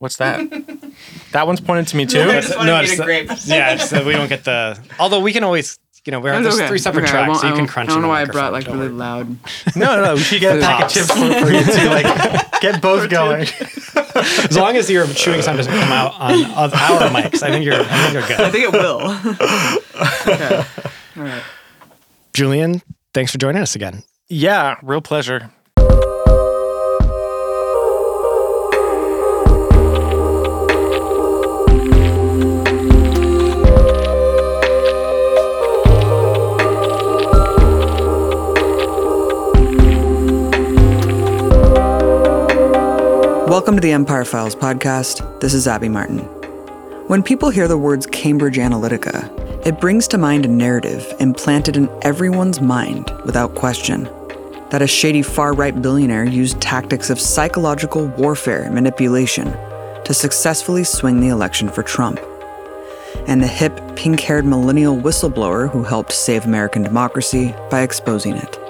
What's that? that one's pointed to me too. I just wanted No, you to it's- grape. yeah, so we don't get the. Although we can always, you know, we're on okay. three separate Okay, tracks, so you can won't- crunch. I don't know why I brought like really worry. loud. No, no, no. We should get a pack of chips for, for you too. Like, get both going. As long as your chewing sound doesn't come out on of our mics, I think you're. I think you're good. I think it will. okay. All right. Julian, thanks for joining us again. Yeah, real pleasure. Welcome to the Empire Files podcast. This is Abby Martin. When people hear the words Cambridge Analytica, it brings to mind a narrative implanted in everyone's mind without question that a shady far right billionaire used tactics of psychological warfare and manipulation to successfully swing the election for Trump. And the hip, pink haired millennial whistleblower who helped save American democracy by exposing it.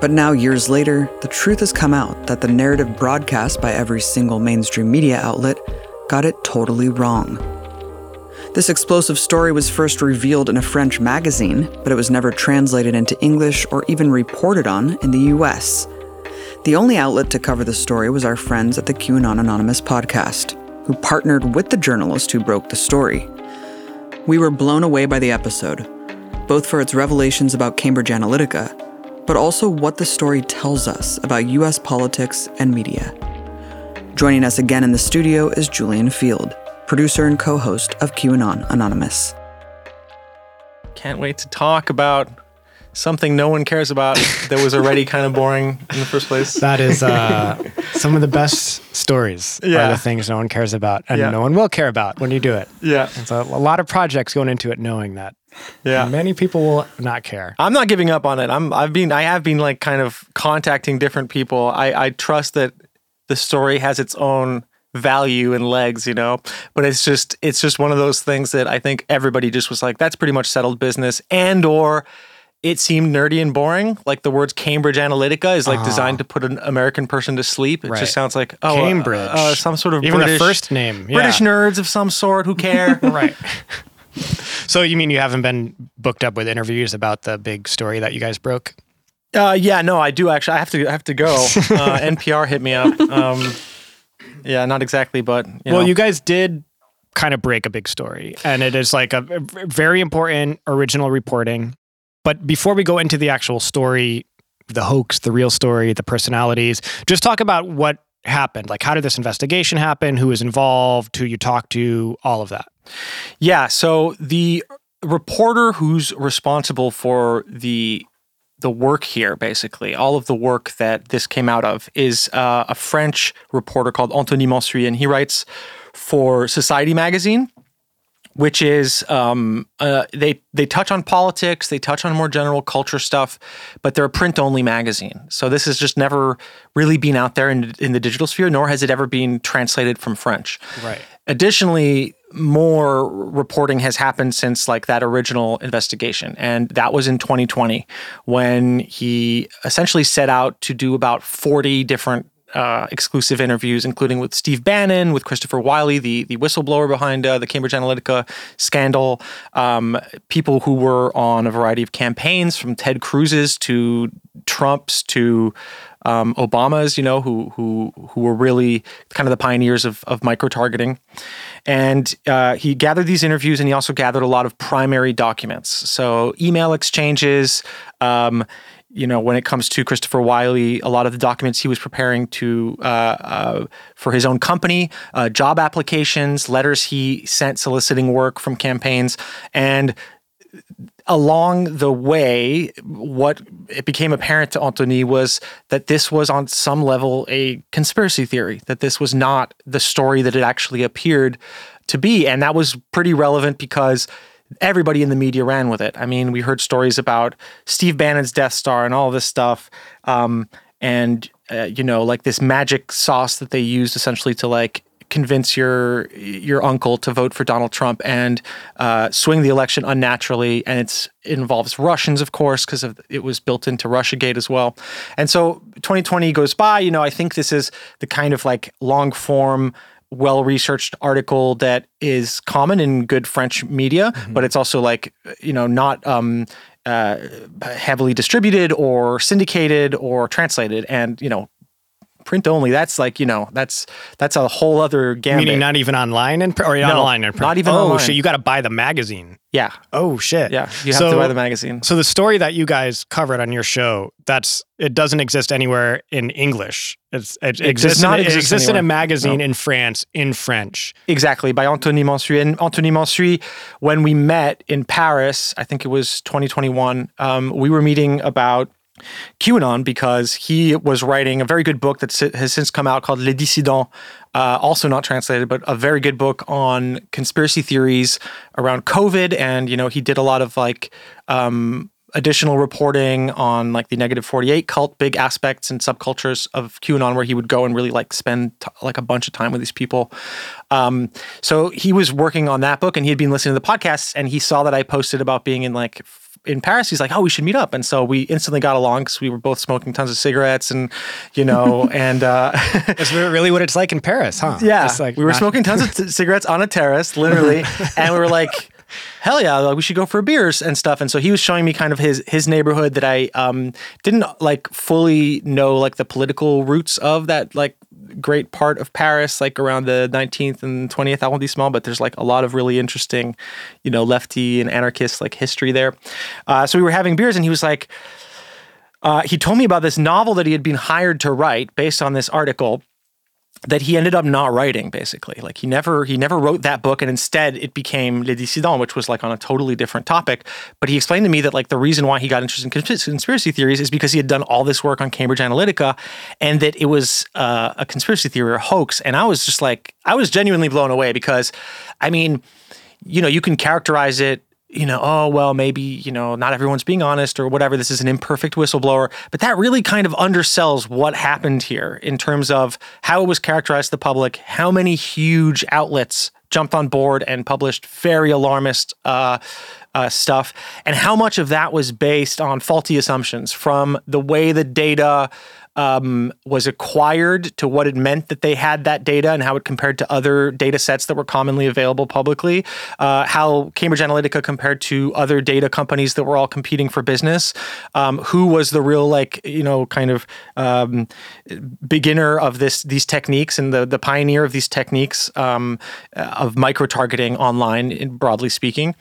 But now, years later, the truth has come out that the narrative broadcast by every single mainstream media outlet got it totally wrong. This explosive story was first revealed in a French magazine, but it was never translated into English or even reported on in the US. The only outlet to cover the story was our friends at the QAnon Anonymous podcast, who partnered with the journalist who broke the story. We were blown away by the episode, both for its revelations about Cambridge Analytica but also what the story tells us about US politics and media. Joining us again in the studio is Julian Feeld, producer and co host of QAnon Anonymous. Can't wait to talk about something no one cares about that was already kind of boring in the first place. That is uh, some of the best stories. Are Yeah. the things no one cares about, and Yeah. no one will care about when you do it. Yeah, It's a, a lot of projects going into it, knowing that yeah. many people will not care. I'm not giving up on it. I'm I've been I have been like kind of contacting different people. I I trust that the story has its own value and legs, you know. But it's just it's just one of those things that I think everybody just was like that's pretty much settled business and or it seemed nerdy and boring. Like the words Cambridge Analytica is like designed to put an American person to sleep. It Right. just sounds like oh uh, Cambridge. uh, some sort of Even British the first name, yeah. British nerds of some sort who care. right. So you mean you haven't been booked up with interviews about the big story that you guys broke? Uh, yeah, no, I do actually. I have to. I have to go. Uh, NPR hit me up. Um, yeah, not exactly, but you well, know. you guys did kind of break a big story, and it is like a, a very important original reporting. But before we go into the actual story, the hoax, the real story, the personalities, just talk about what happened. Like, how did this investigation happen? Who was involved? Who you talked to? All of that. Yeah. So the reporter who's responsible for the the work here, basically, all of the work that this came out of, is uh, a French reporter called Anthony Mansuy, and he writes for Society magazine. Which is um, uh, they they touch on politics, they touch on more general culture stuff, but they're a print only magazine. So this has just never really been out there in in the digital sphere, nor has it ever been translated from French. Right. Additionally, more reporting has happened since like that original investigation, and that was in 2020 when he essentially set out to do about 40 different uh, exclusive interviews, including with Steve Bannon, with Christopher Wylie, the the whistleblower behind uh, the Cambridge Analytica scandal, um, people who were on a variety of campaigns, from Ted Cruz's to Trump's to um, Obama's, you know, who who who were really kind of the pioneers of of micro targeting, and uh, he gathered these interviews, and he also gathered a lot of primary documents, so email exchanges. Um, you know, when it comes to Christopher Wylie, a lot of the documents he was preparing to uh, uh, for his own company, uh, job applications, letters he sent soliciting work from campaigns, and along the way, what it became apparent to Anthony was that this was on some level a conspiracy theory, that this was not the story that it actually appeared to be. And that was pretty relevant because everybody in the media ran with it. I mean, we heard stories about Steve Bannon's Death Star and all this stuff. Um, and, uh, you know, like this magic sauce that they used essentially to like convince your your uncle to vote for Donald Trump and uh, swing the election unnaturally, and it's it involves Russians, of course, because it was built into RussiaGate as well. And so 2020 goes by. You know, I think this is the kind of like long form well researched article that is common in good French media, Mm-hmm. but it's also like you know not um, uh, heavily distributed or syndicated or translated, and you know print only. That's like you know that's that's a whole other gambit. Meaning not even online and or No, online and print. not even oh, online. shit! You got to buy the magazine. yeah, Oh shit! yeah. You have So- to buy the magazine. So the story that you guys covered on your show, that's it doesn't exist anywhere in English. It's, it, exists not in, it exist exists in a magazine No. in France in French. Exactly, by Anthony Mansuy. And Anthony Mansuy, when we met in Paris, I think it was 2021, um, we were meeting about QAnon because he was writing a very good book that has since come out called Les Dissidents, uh, also not translated, but a very good book on conspiracy theories around COVID. And, you know, he did a lot of like, um, additional reporting on like the negative 48 cult big aspects and subcultures of qanon where he would go and really like spend t- like a bunch of time with these people um, so he was working on that book and he had been listening to the podcasts and he saw that i posted about being in like in paris he's like oh we should meet up and so we instantly got along because we were both smoking tons of cigarettes and you know and uh, That's really what it's like in Paris, huh? yeah, It's like we were not- smoking tons of c- cigarettes on a terrace, literally, and we were like, "Hell yeah, like we should go for beers and stuff." And so he was showing me kind of his his neighborhood that I um, didn't like fully know like the political roots of that like great part of Paris, like around the 19th and 20th arrondissement. But there's like a lot of really interesting, you know, lefty and anarchist like history there. Uh, so we were having beers, and he was like. Uh, he told me about this novel that he had been hired to write based on this article that he ended up not writing basically. Like he never he never wrote that book and instead it became Les Dissidents which was like on a totally different topic. But he explained to me that like the reason why he got interested in conspiracy theories is because he had done all this work on Cambridge Analytica and that it was uh, a conspiracy theory or a hoax. And I was just like I was genuinely blown away because I mean you know you can characterize it you know, oh, well, maybe, you know, not everyone's being honest or whatever. This is an imperfect whistleblower. But that really kind of undersells what happened here in terms of how it was characterized to the public, how many huge outlets jumped on board and published very alarmist uh, uh, stuff, and how much of that was based on faulty assumptions from the way the data um, was acquired to what it meant that they had that data and how it compared to other data sets that were commonly available publicly, uh, how Cambridge Analytica compared to other data companies that were all competing for business, um, who was the real like you know kind of um, beginner of this these techniques and the the pioneer of these techniques um, of micro targeting online, in, broadly speaking.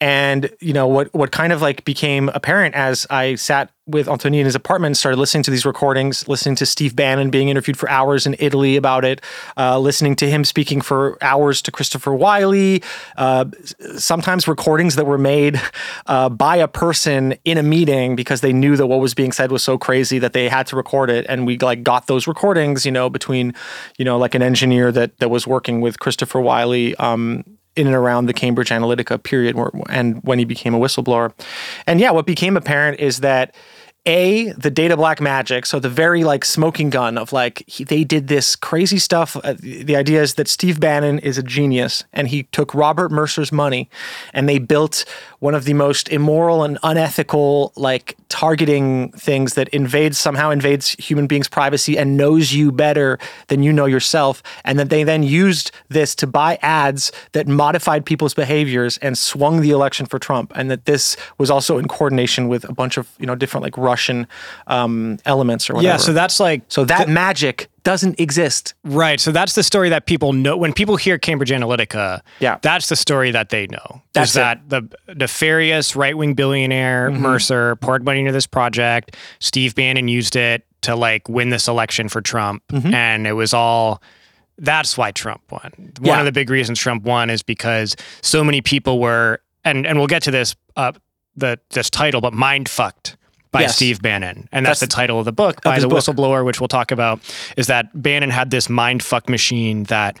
And you know what what kind of like became apparent as I sat with Anthony in his apartment started listening to these recordings, listening to Steve Bannon being interviewed for hours in Italy about it, uh, listening to him speaking for hours to Christopher Wylie, uh, sometimes recordings that were made uh, by a person in a meeting because they knew that what was being said was so crazy that they had to record it. And we like got those recordings, you know, between, you know, like an engineer that that was working with Christopher Wylie. Um, in and around the Cambridge Analytica period where, and when he became a whistleblower. And yeah, what became apparent is that a the data black magic so the very like smoking gun of like he, they did this crazy stuff. Uh, the, the idea is that steve bannon is a genius and he took robert mercer's money and they built one of the most immoral and unethical like targeting things that invades somehow invades human beings privacy and knows you better than you know yourself. And that they then used this to buy ads that modified people's behaviors and swung the election for trump. And that this was also in coordination with a bunch of you know different like russian um, elements or whatever. Yeah, so that's like so that magic doesn't exist right. So that's the story that people know when people hear Cambridge Analytica. Yeah. that's the story that they know. That's is that the nefarious right wing billionaire Mm-hmm. Mercer poured money into this project. Steve Bannon used it to like win this election for Trump, Mm-hmm. and it was all. That's why Trump won. One Yeah. of the big reasons Trump won is because so many people were, and and we'll get to this uh, the this title, but mind fucked by Yes. Steve Bannon, and that's, That's- the title of the book by the book. whistleblower, which we'll talk about. Is that Bannon had this mind fuck machine that.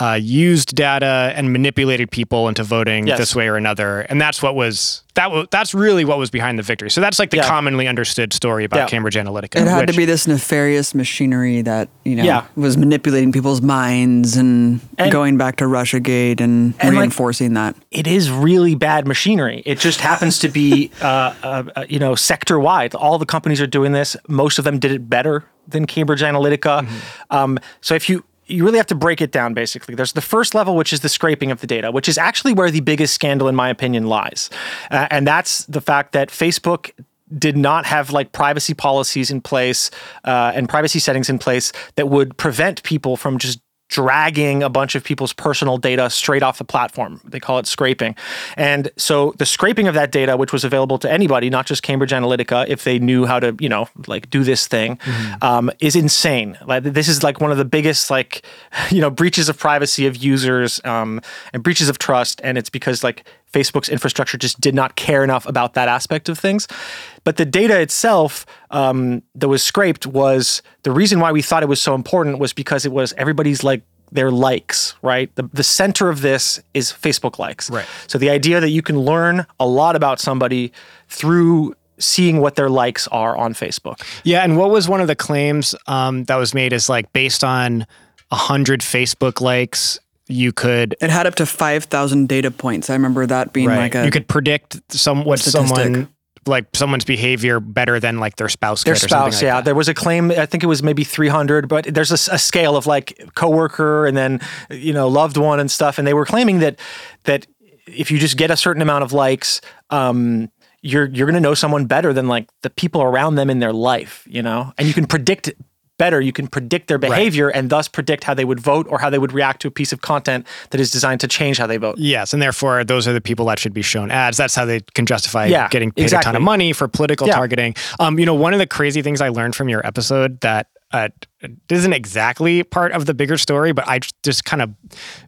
Uh, used data and manipulated people into voting Yes. this way or another, and that's what was that. Was, that's really what was behind the victory. So that's like the Yeah. commonly understood story about Yeah. Cambridge Analytica. It had to be this nefarious machinery that, you know, Yeah. was manipulating people's minds and, And- going back to Russiagate and, And, like- reinforcing that. it is really bad machinery. It just happens to be, uh, uh, uh, you know, sector wide. All the companies are doing this. Most of them did it better than Cambridge Analytica. Um, so if you you really have to break it down basically. There's the first level, which is the scraping of the data, which is actually where the biggest scandal, in my opinion, lies. Uh, and that's the fact that Facebook did not have like privacy policies in place uh, and privacy settings in place that would prevent people from just dragging a bunch of people's personal data straight off the platform. They call it scraping. And so the scraping of that data, which was available to anybody, not just Cambridge Analytica, if they knew how to, you know, like do this thing, mm-hmm. um, is insane. Like this is like one of the biggest, like, you know, breaches of privacy of users um, and breaches of trust. And it's because like Facebook's infrastructure just did not care enough about that aspect of things. But the data itself um, that was scraped was the reason why we thought it was so important was because it was everybody's like their likes, right? The, the center of this is Facebook likes. Right. So the idea that you can learn a lot about somebody through seeing what their likes are on Facebook. Yeah, and what was one of the claims um, that was made is like based on a hundred Facebook likes, you could it had up to 5000 data points i remember that being right. like a you could predict some what statistic. someone like someone's behavior better than like their spouse their spouse like yeah that. there was a claim i think it was maybe 300 but there's a, a, scale of like coworker and then you know loved one and stuff and they were claiming that that if you just get a certain amount of likes um, you're you're going to know someone better than like the people around them in their life you know and you can predict better, you can predict their behavior right. and thus predict how they would vote or how they would react to a piece of content that is designed to change how they vote. Yes, and therefore those are the people that should be shown ads. That's how they can justify yeah, getting paid exactly. a ton of money for political yeah. targeting. Um, you know, one of the crazy things I learned from your episode that uh, isn't exactly part of the bigger story, but I just kind of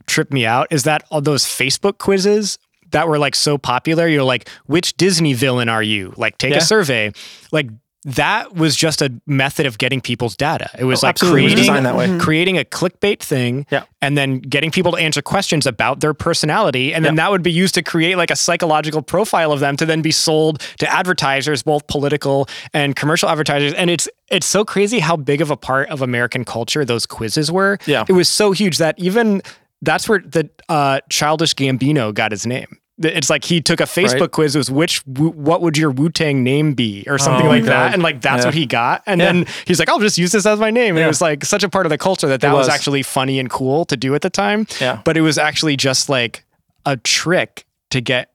tripped me out is that all those Facebook quizzes that were like so popular. You're like, which Disney villain are you? Like, take yeah. a survey. Like, that was just a method of getting people's data. It was oh, like creating, was that way. Mm-hmm. creating a clickbait thing yeah. and then getting people to answer questions about their personality. And then yeah. that would be used to create like a psychological profile of them to then be sold to advertisers, both political and commercial advertisers. And it's it's so crazy how big of a part of American culture those quizzes were. Yeah. It was so huge that even that's where the uh, childish Gambino got his name it's like he took a Facebook right. quiz. It was which what would your Wu Tang name be or something oh, like that, and like that's yeah. what he got. And yeah. then he's like, I'll just use this as my name. And yeah. it was like such a part of the culture that that was. was. actually funny and cool to do at the time. Yeah. But it was actually just like a trick to get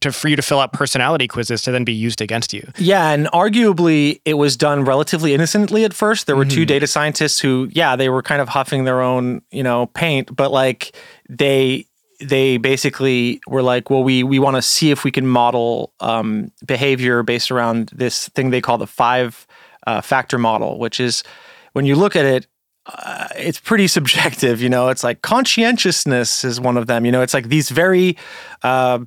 to for you to fill out personality quizzes to then be used against you. Yeah, and arguably it was done relatively innocently at first. There were mm-hmm. two data scientists who, yeah, they were kind of huffing their own, you know, paint, but like they they basically were like, well, we we want to see if we can model um, behavior based around this thing they call the five uh, factor model, which is when you look at it, uh, it's pretty subjective. You know, it's like conscientiousness is one of them. You know, it's like these very uh,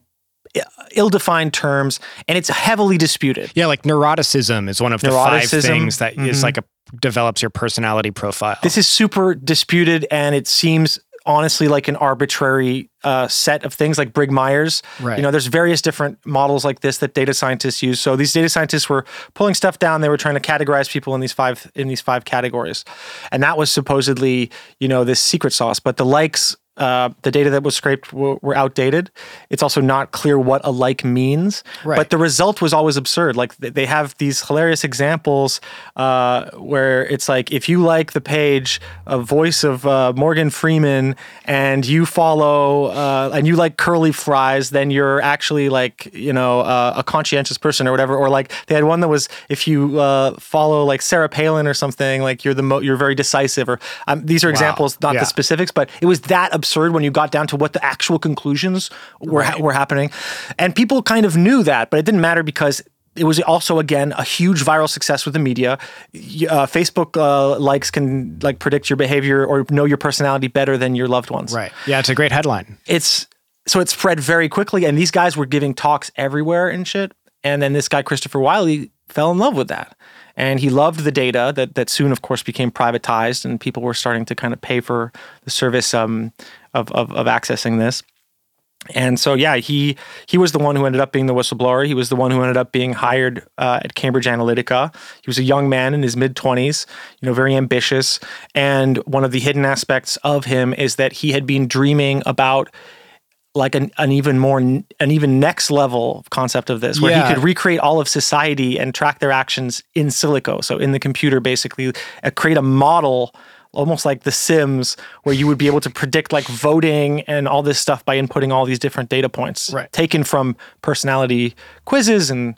ill-defined terms, and it's heavily disputed. Yeah, like neuroticism is one of the five things that mm-hmm. is like a develops your personality profile. This is super disputed, and it seems honestly like an arbitrary uh, set of things like Brig Myers. Right. You know, there's various different models like this that data scientists use. So these data scientists were pulling stuff down. They were trying to categorize people in these five in these five categories, and that was supposedly you know this secret sauce. But the likes uh, the data that was scraped were, were, outdated. It's also not clear what a like means. Right. But the result was always absurd. Like they have these hilarious examples uh, where it's like if you like the page, a voice of uh, Morgan Freeman, and you follow uh, and you like curly fries, then you're actually like you know uh, a conscientious person or whatever. Or like they had one that was if you uh, follow like Sarah Palin or something, like you're the mo- you're very decisive. Or um, these are wow. examples, not yeah. the specifics, but it was that absurd when you got down to what the actual conclusions were right. were happening, and people kind of knew that, but it didn't matter because it was also again a huge viral success with the media. Uh, Facebook uh, likes can like predict your behavior or know your personality better than your loved ones. Right. Yeah, it's a great headline. It's so it spread very quickly, and these guys were giving talks everywhere and shit. And then this guy Christopher Wylie fell in love with that, and he loved the data that that soon, of course, became privatized, and people were starting to kind of pay for the service um, of, of of accessing this. And so, yeah, he he was the one who ended up being the whistleblower. He was the one who ended up being hired uh, at Cambridge Analytica. He was a young man in his mid twenties, you know, very ambitious. And one of the hidden aspects of him is that he had been dreaming about like an, an even more an even next level concept of this where yeah. he could recreate all of society and track their actions in silico so in the computer basically uh, create a model almost like The Sims, where you would be able to predict like voting and all this stuff by inputting all these different data points Right. taken from personality quizzes and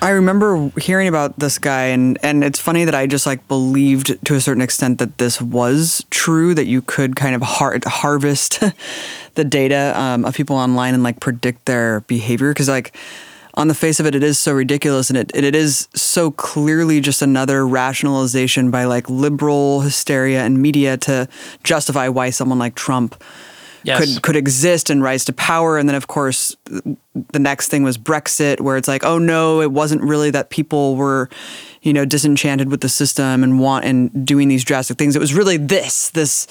I remember hearing about this guy, and and it's funny that I just like believed to a certain extent that this was true, that you could kind of har- harvest the data um, of people online and like predict their behavior, because like on the face of it, it is so ridiculous, and it it is so clearly just another rationalization by like liberal hysteria and media to justify why someone like Trump Yes. could could exist and rise to power. And then, of course, the next thing was Brexit, where it's like, oh no, it wasn't really that people were, you know, disenchanted with the system and want and doing these drastic things. It was really this this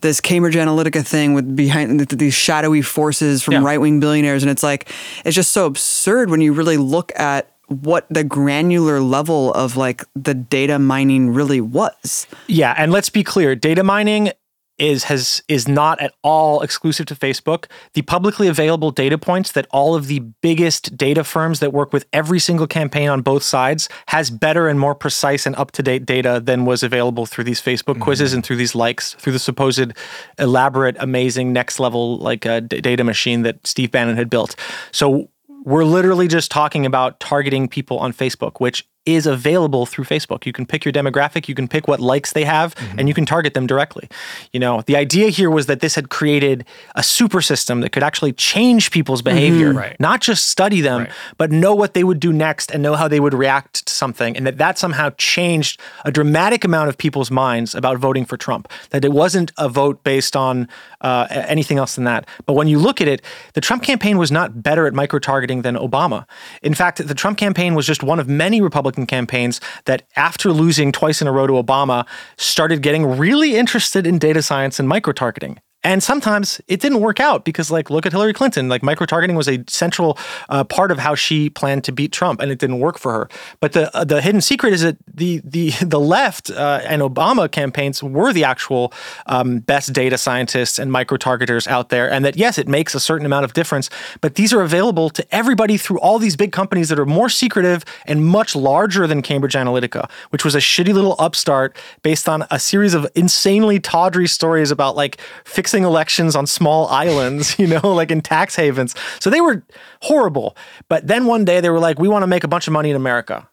this Cambridge Analytica thing with behind th- these shadowy forces from Yeah. right wing billionaires, and it's like it's just so absurd when you really look at what the granular level of like the data mining really was. Yeah, and let's be clear, data mining is has is not at all exclusive to Facebook. The publicly available data points that all of the biggest data firms that work with every single campaign on both sides has better and more precise and up-to-date data than was available through these Facebook quizzes and through these likes, through the supposed elaborate, amazing next level like uh, d- data machine that Steve Bannon had built. So we're literally just talking about targeting people on Facebook, which is available through Facebook. You can pick your demographic, you can pick what likes they have, and you can target them directly. You know, the idea here was that this had created a super system that could actually change people's behavior, Right. not just study them, Right. but know what they would do next and know how they would react to something, and that that somehow changed a dramatic amount of people's minds about voting for Trump. That it wasn't a vote based on uh, anything else than that. But when you look at it, the Trump campaign was not better at micro targeting than Obama. In fact, the Trump campaign was just one of many Republican campaigns that, after losing twice in a row to Obama, started getting really interested in data science and micro targeting. And sometimes it didn't work out because, like, look at Hillary Clinton. Like, micro targeting was a central uh, part of how she planned to beat Trump, and it didn't work for her. But the uh, the hidden secret is that the the the left uh, and Obama campaigns were the actual um, best data scientists and micro targeters out there, and that yes, it makes a certain amount of difference. But these are available to everybody through all these big companies that are more secretive and much larger than Cambridge Analytica, which was a shitty little upstart based on a series of insanely tawdry stories about like fixing elections on small islands, you know, like in tax havens. So they were horrible. But then one day they were like, we want to make a bunch of money in America.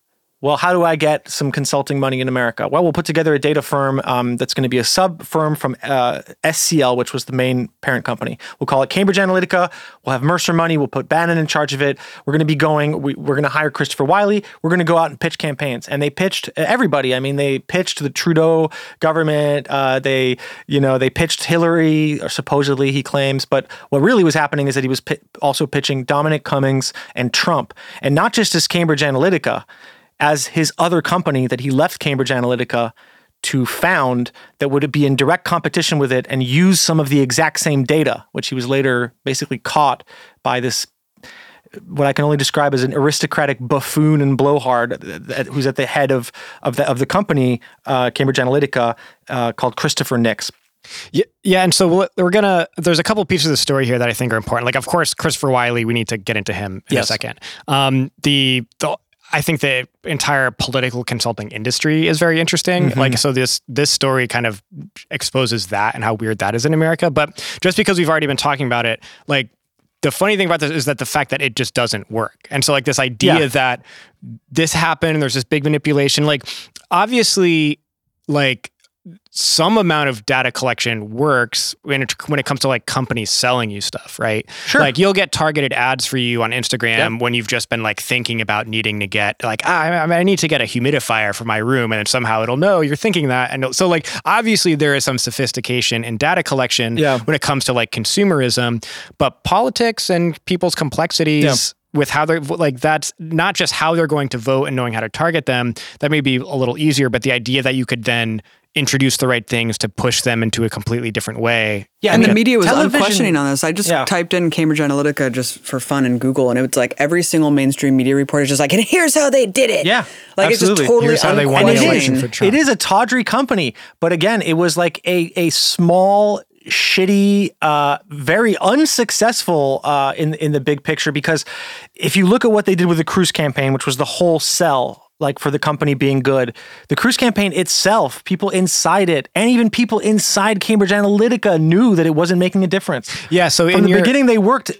Well, how do I get some consulting money in America? Well, we'll put together a data firm um, that's going to be a sub firm from uh, SCL, which was the main parent company. We'll call it Cambridge Analytica. We'll have Mercer money. We'll put Bannon in charge of it. We're going to be going. We, we're going to hire Christopher Wylie. We're going to go out and pitch campaigns. And they pitched everybody. I mean, they pitched the Trudeau government. Uh, they, you know, they pitched Hillary, or supposedly he claims. But what really was happening is that he was pi- also pitching Dominic Cummings and Trump, and not just as Cambridge Analytica as his other company that he left Cambridge Analytica to found that would be in direct competition with it and use some of the exact same data, which he was later basically caught by this what I can only describe as an aristocratic buffoon and blowhard who's at the head of of the of the company uh, Cambridge Analytica uh, called Christopher Nix. Yeah, yeah, and so we'll- we're gonna. There's a couple pieces of the story here that I think are important. Like, of course, Christopher Wylie. We need to get into him in Yes. a second. Um, the the I think the entire political consulting industry is very interesting. Mm-hmm. Like, so this this story kind of exposes that and how weird that is in America. But just because we've already been talking about it, like. The funny thing about this is that the fact that it just doesn't work. And so like this idea Yeah. that this happened and there's this big manipulation, like obviously like some amount of data collection works when it, when it comes to like companies selling you stuff, right? Sure. Like you'll get targeted ads for you on Instagram Yep. when you've just been like thinking about needing to get like ah, I, I, need to get a humidifier for my room, and then somehow it'll know you're thinking that, and so like obviously there is some sophistication in data collection Yeah. when it comes to like consumerism, but politics and people's complexities with how they're like that's not just how they're going to vote and knowing how to target them that may be a little easier but the idea that you could then introduce the right things to push them into a completely different way Yeah, and I the media was television- unquestioning on this. I just Yeah. typed in Cambridge Analytica just for fun in Google, and it was like every single mainstream media report is just like, and here's how they did it. Yeah, like absolutely. it's just totally Here's how they won the election for Trump. It is a tawdry company, but again, it was like a a small, shitty, uh, very unsuccessful uh, in in the big picture. Because if you look at what they did with the Cruz campaign, which was the whole sell like for the company being good. The Cruz campaign itself, people inside it, and even people inside Cambridge Analytica knew that it wasn't making a difference. Yeah. So From in the your, beginning, they worked.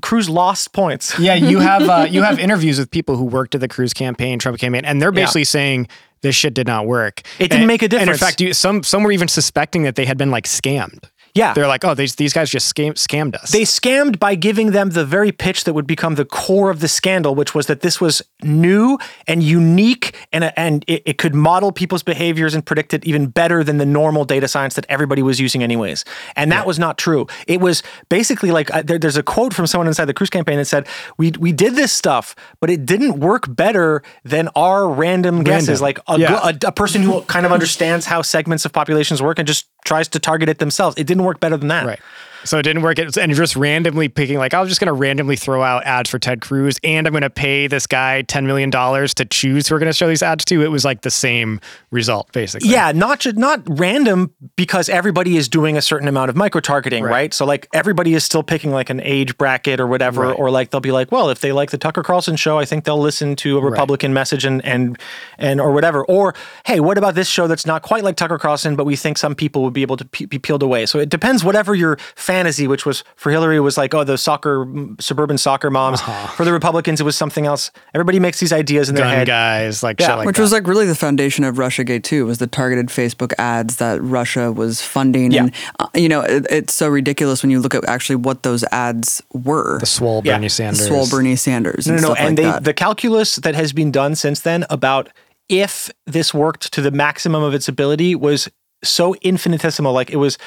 Cruz lost points. Yeah, you have uh, you have interviews with people who worked at the Cruz campaign, Trump campaign, and they're basically saying this shit did not work. It didn't And- make a difference. And in fact, you, some some were even suspecting that they had been like scammed. Yeah. They're like, oh, these these guys just scam, scammed us. They scammed by giving them the very pitch that would become the core of the scandal, which was that this was new and unique and, and it, it could model people's behaviors and predict it even better than the normal data science that everybody was using, anyways. And that was not true. It was basically like uh, there, there's a quote from someone inside the Cruz campaign that said, we, we did this stuff, but it didn't work better than our random guesses. Like a, Yeah. a, a person who kind of understands how segments of populations work and just tries to target it themselves. It didn't work better than that. Right. So it didn't work. It- And you're just randomly picking, like, I was just going to randomly throw out ads for Ted Cruz and I'm going to pay this guy $10 million to choose who we're going to show these ads to. It was like the same result, basically. Yeah, not not random because everybody is doing a certain amount of micro targeting, right. So like everybody is still picking like an age bracket or whatever, Right. or like they'll be like, well, if they like the Tucker Carlson show, I think they'll listen to a Republican message and and and or whatever. Or hey, what about this show that's not quite like Tucker Carlson, but we think some people would be able to pe- be peeled away. So it depends. Whatever your fantasy, which was for Hillary was like, oh, the soccer suburban soccer moms. For the Republicans, it was something else. Everybody makes these ideas in their Gun head. guys, like Yeah. shit like Which that. was like really the foundation of RussiaGate too, was the targeted Facebook ads that Russia was funding, Yeah. and uh, you know it, it's so ridiculous when you look at actually what those ads were. the swole Yeah. Bernie Sanders. Swole Bernie Sanders. No, no, no. stuff And like they, that. the calculus that has been done since then about if this worked to the maximum of its ability was so infinitesimal. Like it was,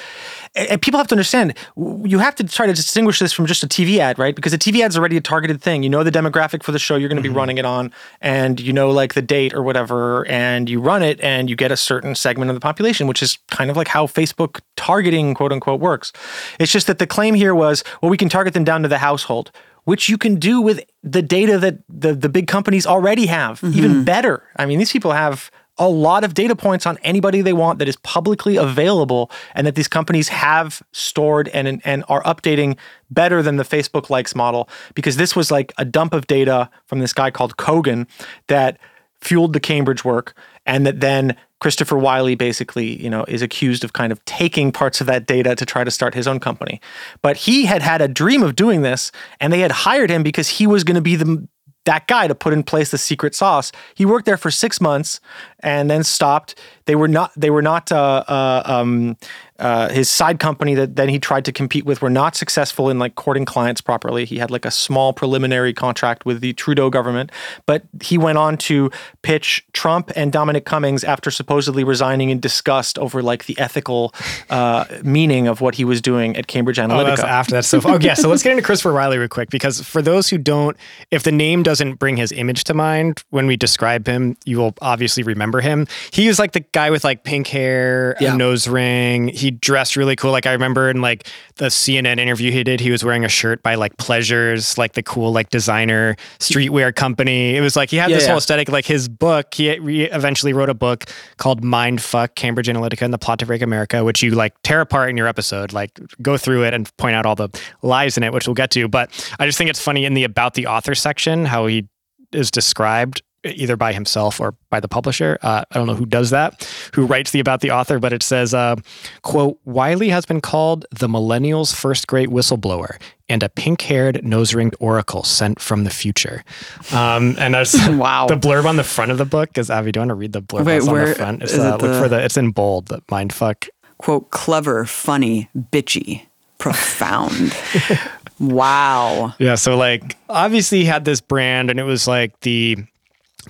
and people have to understand, you have to try to distinguish this from just a TV ad, right? Because a TV ad is already a targeted thing. You know the demographic for the show you're going to be mm-hmm. running it on, and you know like the date or whatever, and you run it and you get a certain segment of the population, which is kind of like how Facebook targeting, quote unquote, works. It's just that the claim here was, well, we can target them down to the household which you can do with the data that the, the big companies already have, even mm-hmm. better. I mean, these people have a lot of data points on anybody they want that is publicly available and that these companies have stored and, and are updating better than the Facebook likes model because this was like a dump of data from this guy called Kogan that fueled the Cambridge work and that then Christopher Wylie basically, you know, is accused of kind of taking parts of that data to try to start his own company. But he had had a dream of doing this and they had hired him because he was going to be the that guy to put in place the secret sauce. He worked there for 6 months and then stopped. They were not they were not uh, uh, um, uh, his side company that then he tried to compete with were not successful in like courting clients properly. He had like a small preliminary contract with the Trudeau government, but he went on to pitch Trump and Dominic Cummings after supposedly resigning in disgust over like the ethical uh, meaning of what he was doing at Cambridge Analytica. Oh, that's after that stuff. Okay, so let's get into Christopher Riley real quick because for those who don't, if the name doesn't bring his image to mind when we describe him, you will obviously remember him. He was like the guy with like pink hair, Yeah. a nose ring. He dressed really cool. Like I remember in like the CNN interview he did, he was wearing a shirt by like Pleasures, like the cool like designer streetwear company. It was like he had Yeah, this yeah. whole aesthetic. Like his book, he he eventually wrote a book called Mind Fuck Cambridge Analytica and the Plot to Break America, which you like tear apart in your episode. Like go through it and point out all the lies in it, which we'll get to. But I just think it's funny in the about the author section how he is described either by himself or by the publisher. Uh, I don't know who does that, who writes the about the author, but it says, uh, quote, Wylie has been called the millennials' first great whistleblower and a pink-haired, nose-ringed oracle sent from the future. Um, and there's Wow. the blurb on the front of the book is, Abby, do you want to read the blurb Wait, that's on the front? It's, is uh, it look the- for the, it's in bold, the mind fuck. quote clever, funny, bitchy, profound. wow. Yeah, so like obviously he had this brand and it was like the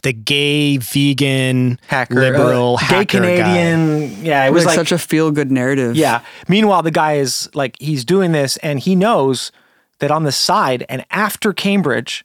the gay vegan hacker, liberal uh, hacker gay Canadian. Yeah, it It was was like such a feel good narrative. Yeah. Meanwhile, the guy is like, he's doing this and he knows that on the side and after Cambridge,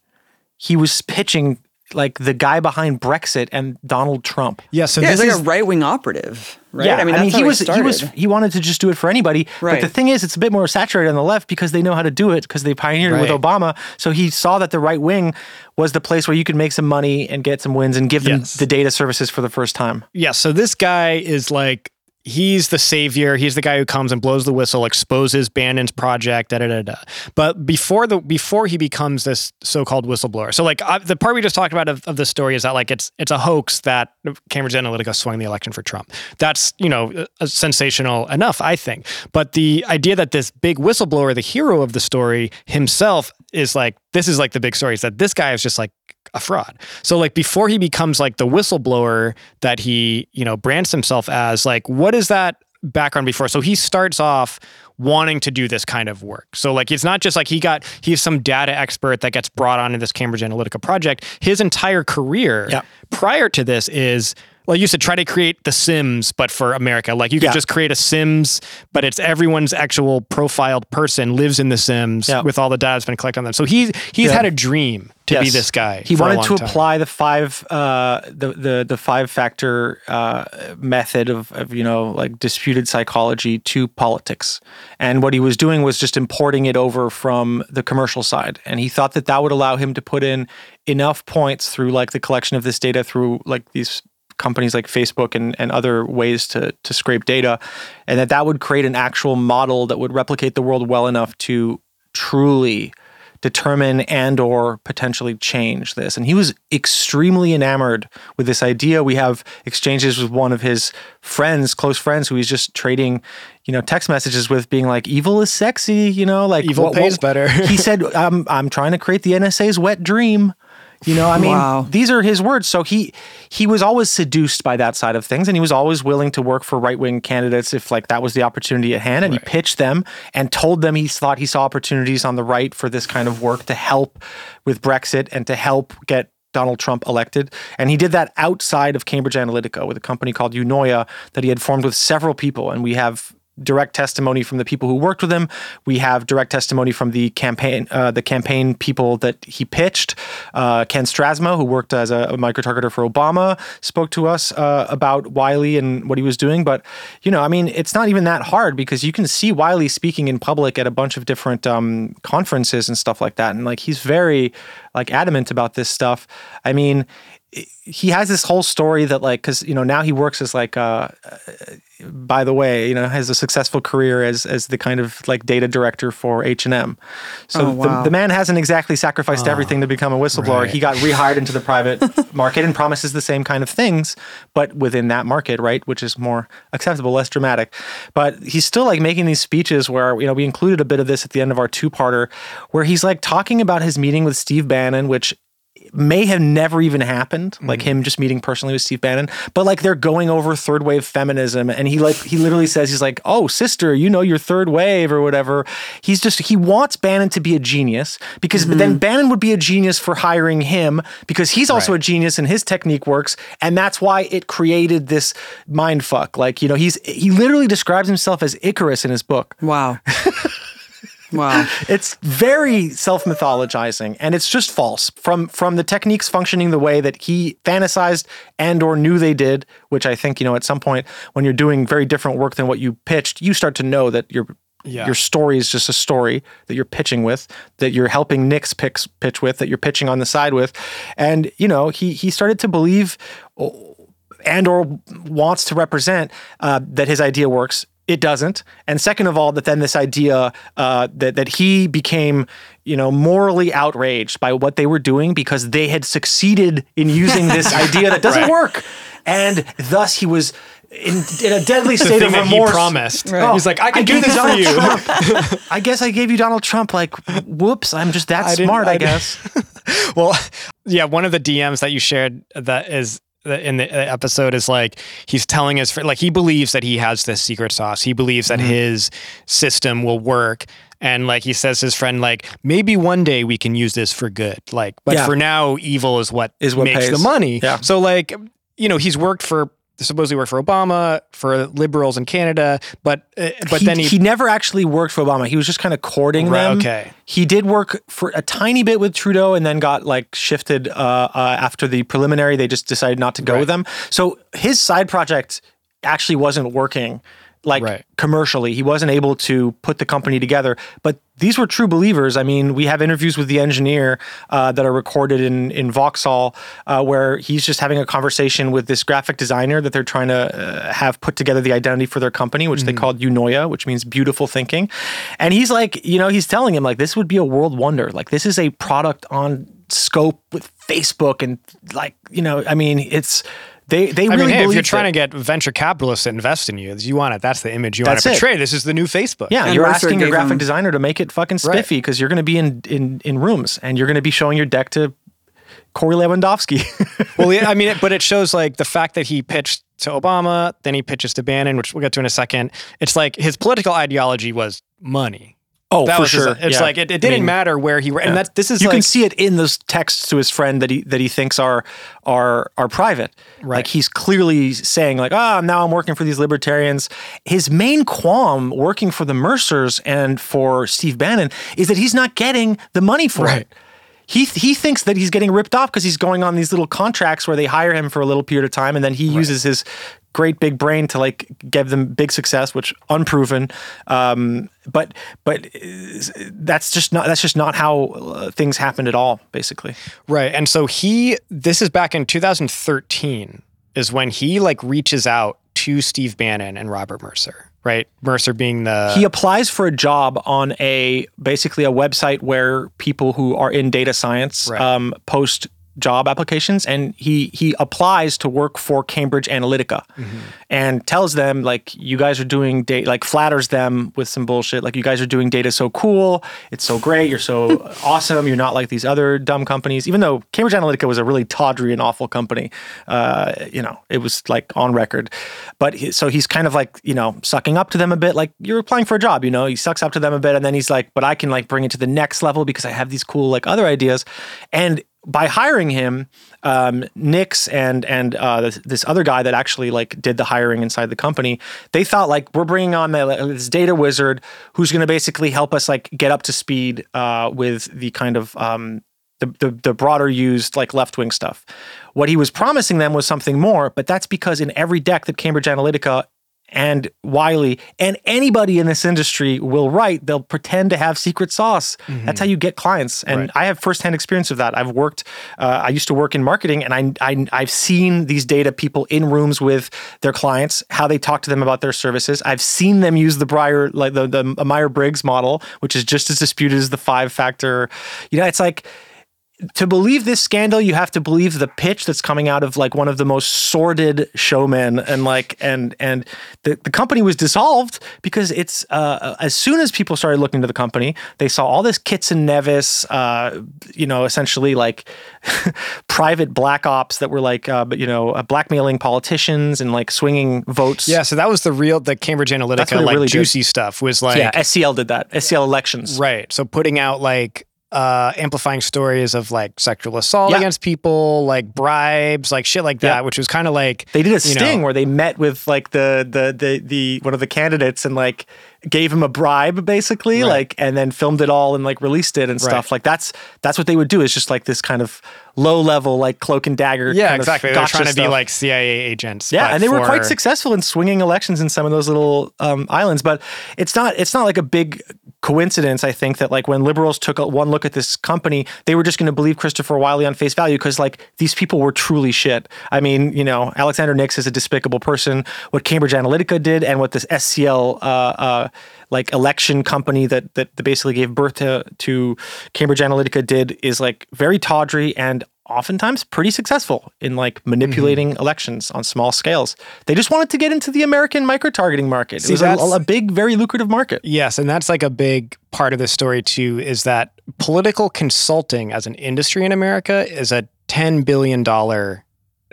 he was pitching like the guy behind Brexit and Donald Trump. Yeah, so Yeah, this he's like is a right wing operative, right? Yeah, I mean, that's he was he, started. was he wanted to just do it for anybody. Right. But the thing is, it's a bit more saturated on the left because they know how to do it because they pioneered it with Obama. So he saw that the right wing was the place where you could make some money and get some wins and give them the data services for the first time. yeah, so this guy is like he's the savior. He's the guy who comes and blows the whistle, exposes Bannon's project, da da da da. But before the before he becomes this so-called whistleblower, so like uh, the part we just talked about of, of the story is that like it's it's a hoax that Cambridge Analytica swung the election for Trump. That's you know sensational enough, I think. But the idea that this big whistleblower, the hero of the story himself, is like this is like the big story is that this guy is just like a fraud. So like before he becomes like the whistleblower that he, you know, brands himself as, like what is that background before? So he starts off wanting to do this kind of work. So like it's not just like he got he's some data expert that gets brought on in this Cambridge Analytica project. His entire career yeah. prior to this is well, you said try to create the Sims, but for America. Like you could Yeah. just create a Sims, but it's everyone's actual profiled person lives in the Sims Yeah. with all the data that's been collected on them. So he's he's had a dream to be this guy. He wanted to time. apply the five uh, the, the the five factor uh, method of, of you know like disputed psychology to politics, and what he was doing was just importing it over from the commercial side, and he thought that that would allow him to put in enough points through like the collection of this data through like these companies like Facebook and, and other ways to to scrape data, and that that would create an actual model that would replicate the world well enough to truly determine and or potentially change this. And he was extremely enamored with this idea. We have exchanges with one of his friends close friends who he's just trading you know text messages with being like evil is sexy you know like Evil pays better. he said i'm i'm trying to create the nsa's wet dream you know i mean Wow. these are his words so he he was always seduced by that side of things and he was always willing to work for right-wing candidates if like that was the opportunity at hand and he pitched them and told them he thought he saw opportunities on the right for this kind of work to help with brexit and to help get Donald Trump elected. And he did that outside of Cambridge Analytica with a company called Eunoia that he had formed with several people. And we have direct testimony from the people who worked with him. We have direct testimony from the campaign, uh, the campaign people that he pitched. Uh, Ken Strasma, who worked as a, a micro-targeter for Obama, spoke to us uh, about Wylie and what he was doing. But you know, I mean, it's not even that hard because you can see Wylie speaking in public at a bunch of different um, conferences and stuff like that, and like he's very like adamant about this stuff. I mean, he has this whole story that like because you know now he works as like uh by the way you know has a successful career as as the kind of like data director for h&m so Oh, wow. the, the man hasn't exactly sacrificed everything to become a whistleblower right. he got rehired into the private market and promises the same kind of things but within that market right which is more acceptable less dramatic but he's still like making these speeches where you know we included a bit of this at the end of our two-parter where he's like talking about his meeting with steve bannon which may have never even happened like mm-hmm. him just meeting personally with Steve Bannon but like they're going over third wave feminism and he like he literally says he's like oh sister you know your third wave or whatever. He's just he wants Bannon to be a genius because mm-hmm. then Bannon would be a genius for hiring him because he's also Right. a genius and his technique works and that's why it created this mind fuck like you know he's he literally describes himself as Icarus in his book. Wow. wow. it's very self-mythologizing and it's just false from from the techniques functioning the way that he fantasized and or knew they did which i think you know at some point when you're doing very different work than what you pitched you start to know that your Yeah. your story is just a story that you're pitching with that you're helping Nick's picks pitch with that you're pitching on the side with and you know he he started to believe and or wants to represent uh, that his idea works it doesn't and second of all that then this idea uh, that, that he became you know morally outraged by what they were doing because they had succeeded in using this idea that doesn't Right. work and thus he was in, in a deadly state of that he remorse promised. Oh, He's like, I can do gave this for you. Trump. I guess I gave you Donald Trump. Like, whoops, I'm just that I smart. I, I guess. well, yeah, one of the DMs that you shared that is in the episode is like he's telling his friend like he believes that he has this secret sauce. He believes that Mm-hmm. his system will work. And like he says to his friend, like, maybe one day we can use this for good. Like, but Yeah. for now, evil is what Is what makes the money. Yeah. So like, you know, he's worked for supposedly worked for Obama, for liberals in Canada, but uh, but he, then he, he never actually worked for Obama. He was just kind of courting Right, them. okay. He did work for a tiny bit with Trudeau, and then got like shifted uh, uh, after the preliminary. They just decided not to go Right. with them. So his side project actually wasn't working. Like Right. commercially. He wasn't able to put the company together. But these were true believers. I mean, we have interviews with the engineer uh, that are recorded in in Vauxhall, uh, where he's just having a conversation with this graphic designer that they're trying to uh, have put together the identity for their company, which they called Eunoia, which means beautiful thinking. And he's like, you know, he's telling him like this would be a world wonder. Like this is a product on scope with Facebook and like you know, I mean, it's. They, they I really mean, hey, if you're trying it. to get venture capitalists to invest in you, you want it. That's the image you want That's to it. portray. This is the new Facebook. Yeah, And you're Mercer asking your gave graphic him- designer to make it fucking spiffy because you're going to be in, in in rooms and you're going to be showing your deck to Corey Lewandowski. well, yeah, I mean, it, but it shows like the fact that he pitched to Obama, then he pitches to Bannon, which we'll get to in a second. It's like his political ideology was money. Oh, That for his- sure. it's Yeah. like it, it didn't mean, matter where he and yeah. that's this is You like can see it in those texts to his friend that he that he thinks are are are private. Right. Like he's clearly saying like, "Ah, now I'm working for these libertarians." His main qualm working for the Mercers and for Steve Bannon is that he's not getting the money for Right. it. He, he thinks that he's getting ripped off because he's going on these little contracts where they hire him for a little period of time and then he uses his great big brain to like give them big success, which unproven. Um, but but uh, that's just not that's just not how uh, things happened at all. Basically, Right. And so he, this is back in 2013, is when he like reaches out to Steve Bannon and Robert Mercer, right? Mercer being the. he applies for a job on a basically a website where people who are in data science Right. um, post job applications and he he applies to work for Cambridge Analytica and tells them like you guys are doing data like flatters them with some bullshit like you guys are doing data so cool it's so great you're so awesome you're not like these other dumb companies. Even though Cambridge Analytica was a really tawdry and awful company uh, you know it was like on record. But he, so he's kind of like you know sucking up to them a bit like you're applying for a job you know he sucks up to them a bit and then he's like but I can like bring it to the next level because I have these cool like other ideas. And by hiring him, um, Nix and and uh, this, this other guy that actually like did the hiring inside the company, they thought like we're bringing on the, this data wizard who's going to basically help us like get up to speed uh, with the kind of um, the, the the broader used like left wing stuff. What he was promising them was something more, but that's because in every deck that Cambridge Analytica and Wylie and anybody in this industry will write, they'll pretend to have secret sauce. That's how you get clients. And Right. I have firsthand experience of that. I've worked, uh, I used to work in marketing and I, I, I've seen these data people in rooms with their clients, how they talk to them about their services. I've seen them use the Breyer, like the, the Meyer Briggs model, which is just as disputed as the five factor. You know, it's like, to believe this scandal, you have to believe the pitch that's coming out of like one of the most sordid showmen, and like and and the, the company was dissolved because it's uh, as soon as people started looking into the company, they saw all this Kitts and Nevis, uh, you know, essentially like private black ops that were like, uh, you know, uh, blackmailing politicians and like swinging votes. yeah, so that was the real, the Cambridge Analytica, like really did. juicy stuff was like, yeah. SCL did that. SCL elections. right. So putting out like, uh, amplifying stories of like sexual assault Yeah. against people, like bribes, like shit like that, Yeah. which was kind of like They did a sting know- where they met with like the the the the one of the candidates and like gave him a bribe basically Right. like and then filmed it all and like released it and stuff Right. like that's that's what they would do is just like this kind of low level like cloak and dagger yeah, kind exactly. They're trying to be like CIA agents. yeah, and they were quite successful in swinging elections in some of those little um, islands. But it's not it's not like a big coincidence. I think that like when liberals took a, one look at this company, they were just going to believe Christopher Wylie on face value because like these people were truly shit. I mean, you know, Alexander Nix is a despicable person. What Cambridge Analytica did and what this SCL uh, uh, like election company that that basically gave birth to to Cambridge Analytica did is like very tawdry and oftentimes pretty successful in like manipulating Mm-hmm. elections on small scales. They just wanted to get into the American micro-targeting market. See, it was a, a big, very lucrative market. Yes, and that's like a big part of the story too is that political consulting as an industry in America is a 10 billion dollar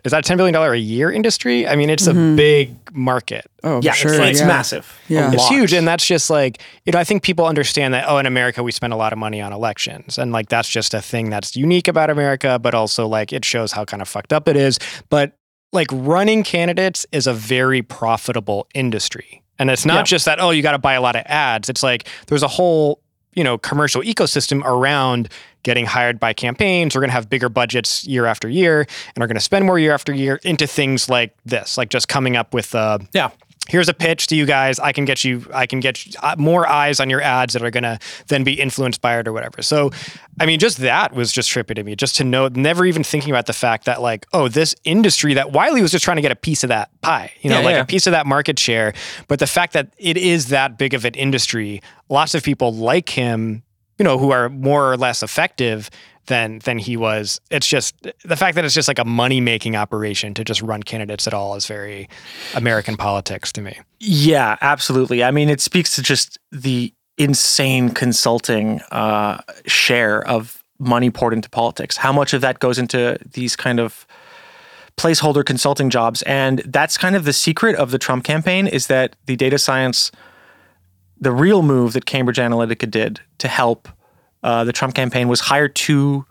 is that a 10 billion dollar a year industry? I mean, it's a mm-hmm. big market. Oh, Yeah, sure. it's, it's yeah. massive. Yeah. It's huge and that's just like, you know, I think people understand that oh in America we spend a lot of money on elections and like that's just a thing that's unique about America, but also like it shows how kind of fucked up it is, but like running candidates is a very profitable industry. And it's not Yeah. just that, oh, you got to buy a lot of ads. It's like there's a whole, you know, commercial ecosystem around getting hired by campaigns. We're going to have bigger budgets year after year and are going to spend more year after year into things like this, like just coming up with, uh, Yeah. here's a pitch to you guys. I can get you, I can get you, uh, more eyes on your ads that are going to then be influenced by it or whatever. So, I mean, just that was just trippy to me, just to know, never even thinking about the fact that, like, oh, this industry that Wylie was just trying to get a piece of that pie, you know, Yeah, like yeah. a piece of that market share. But the fact that it is that big of an industry, lots of people like him, you know, who are more or less effective than than he was. It's just the fact that it's just like a money making operation to just run candidates at all is very American politics to me. Yeah, absolutely. I mean, it speaks to just the insane consulting uh, share of money poured into politics. How much of that goes into these kind of placeholder consulting jobs, and that's kind of the secret of the Trump campaign is that the data science, the real move that Cambridge Analytica did to help uh, the Trump campaign was hire two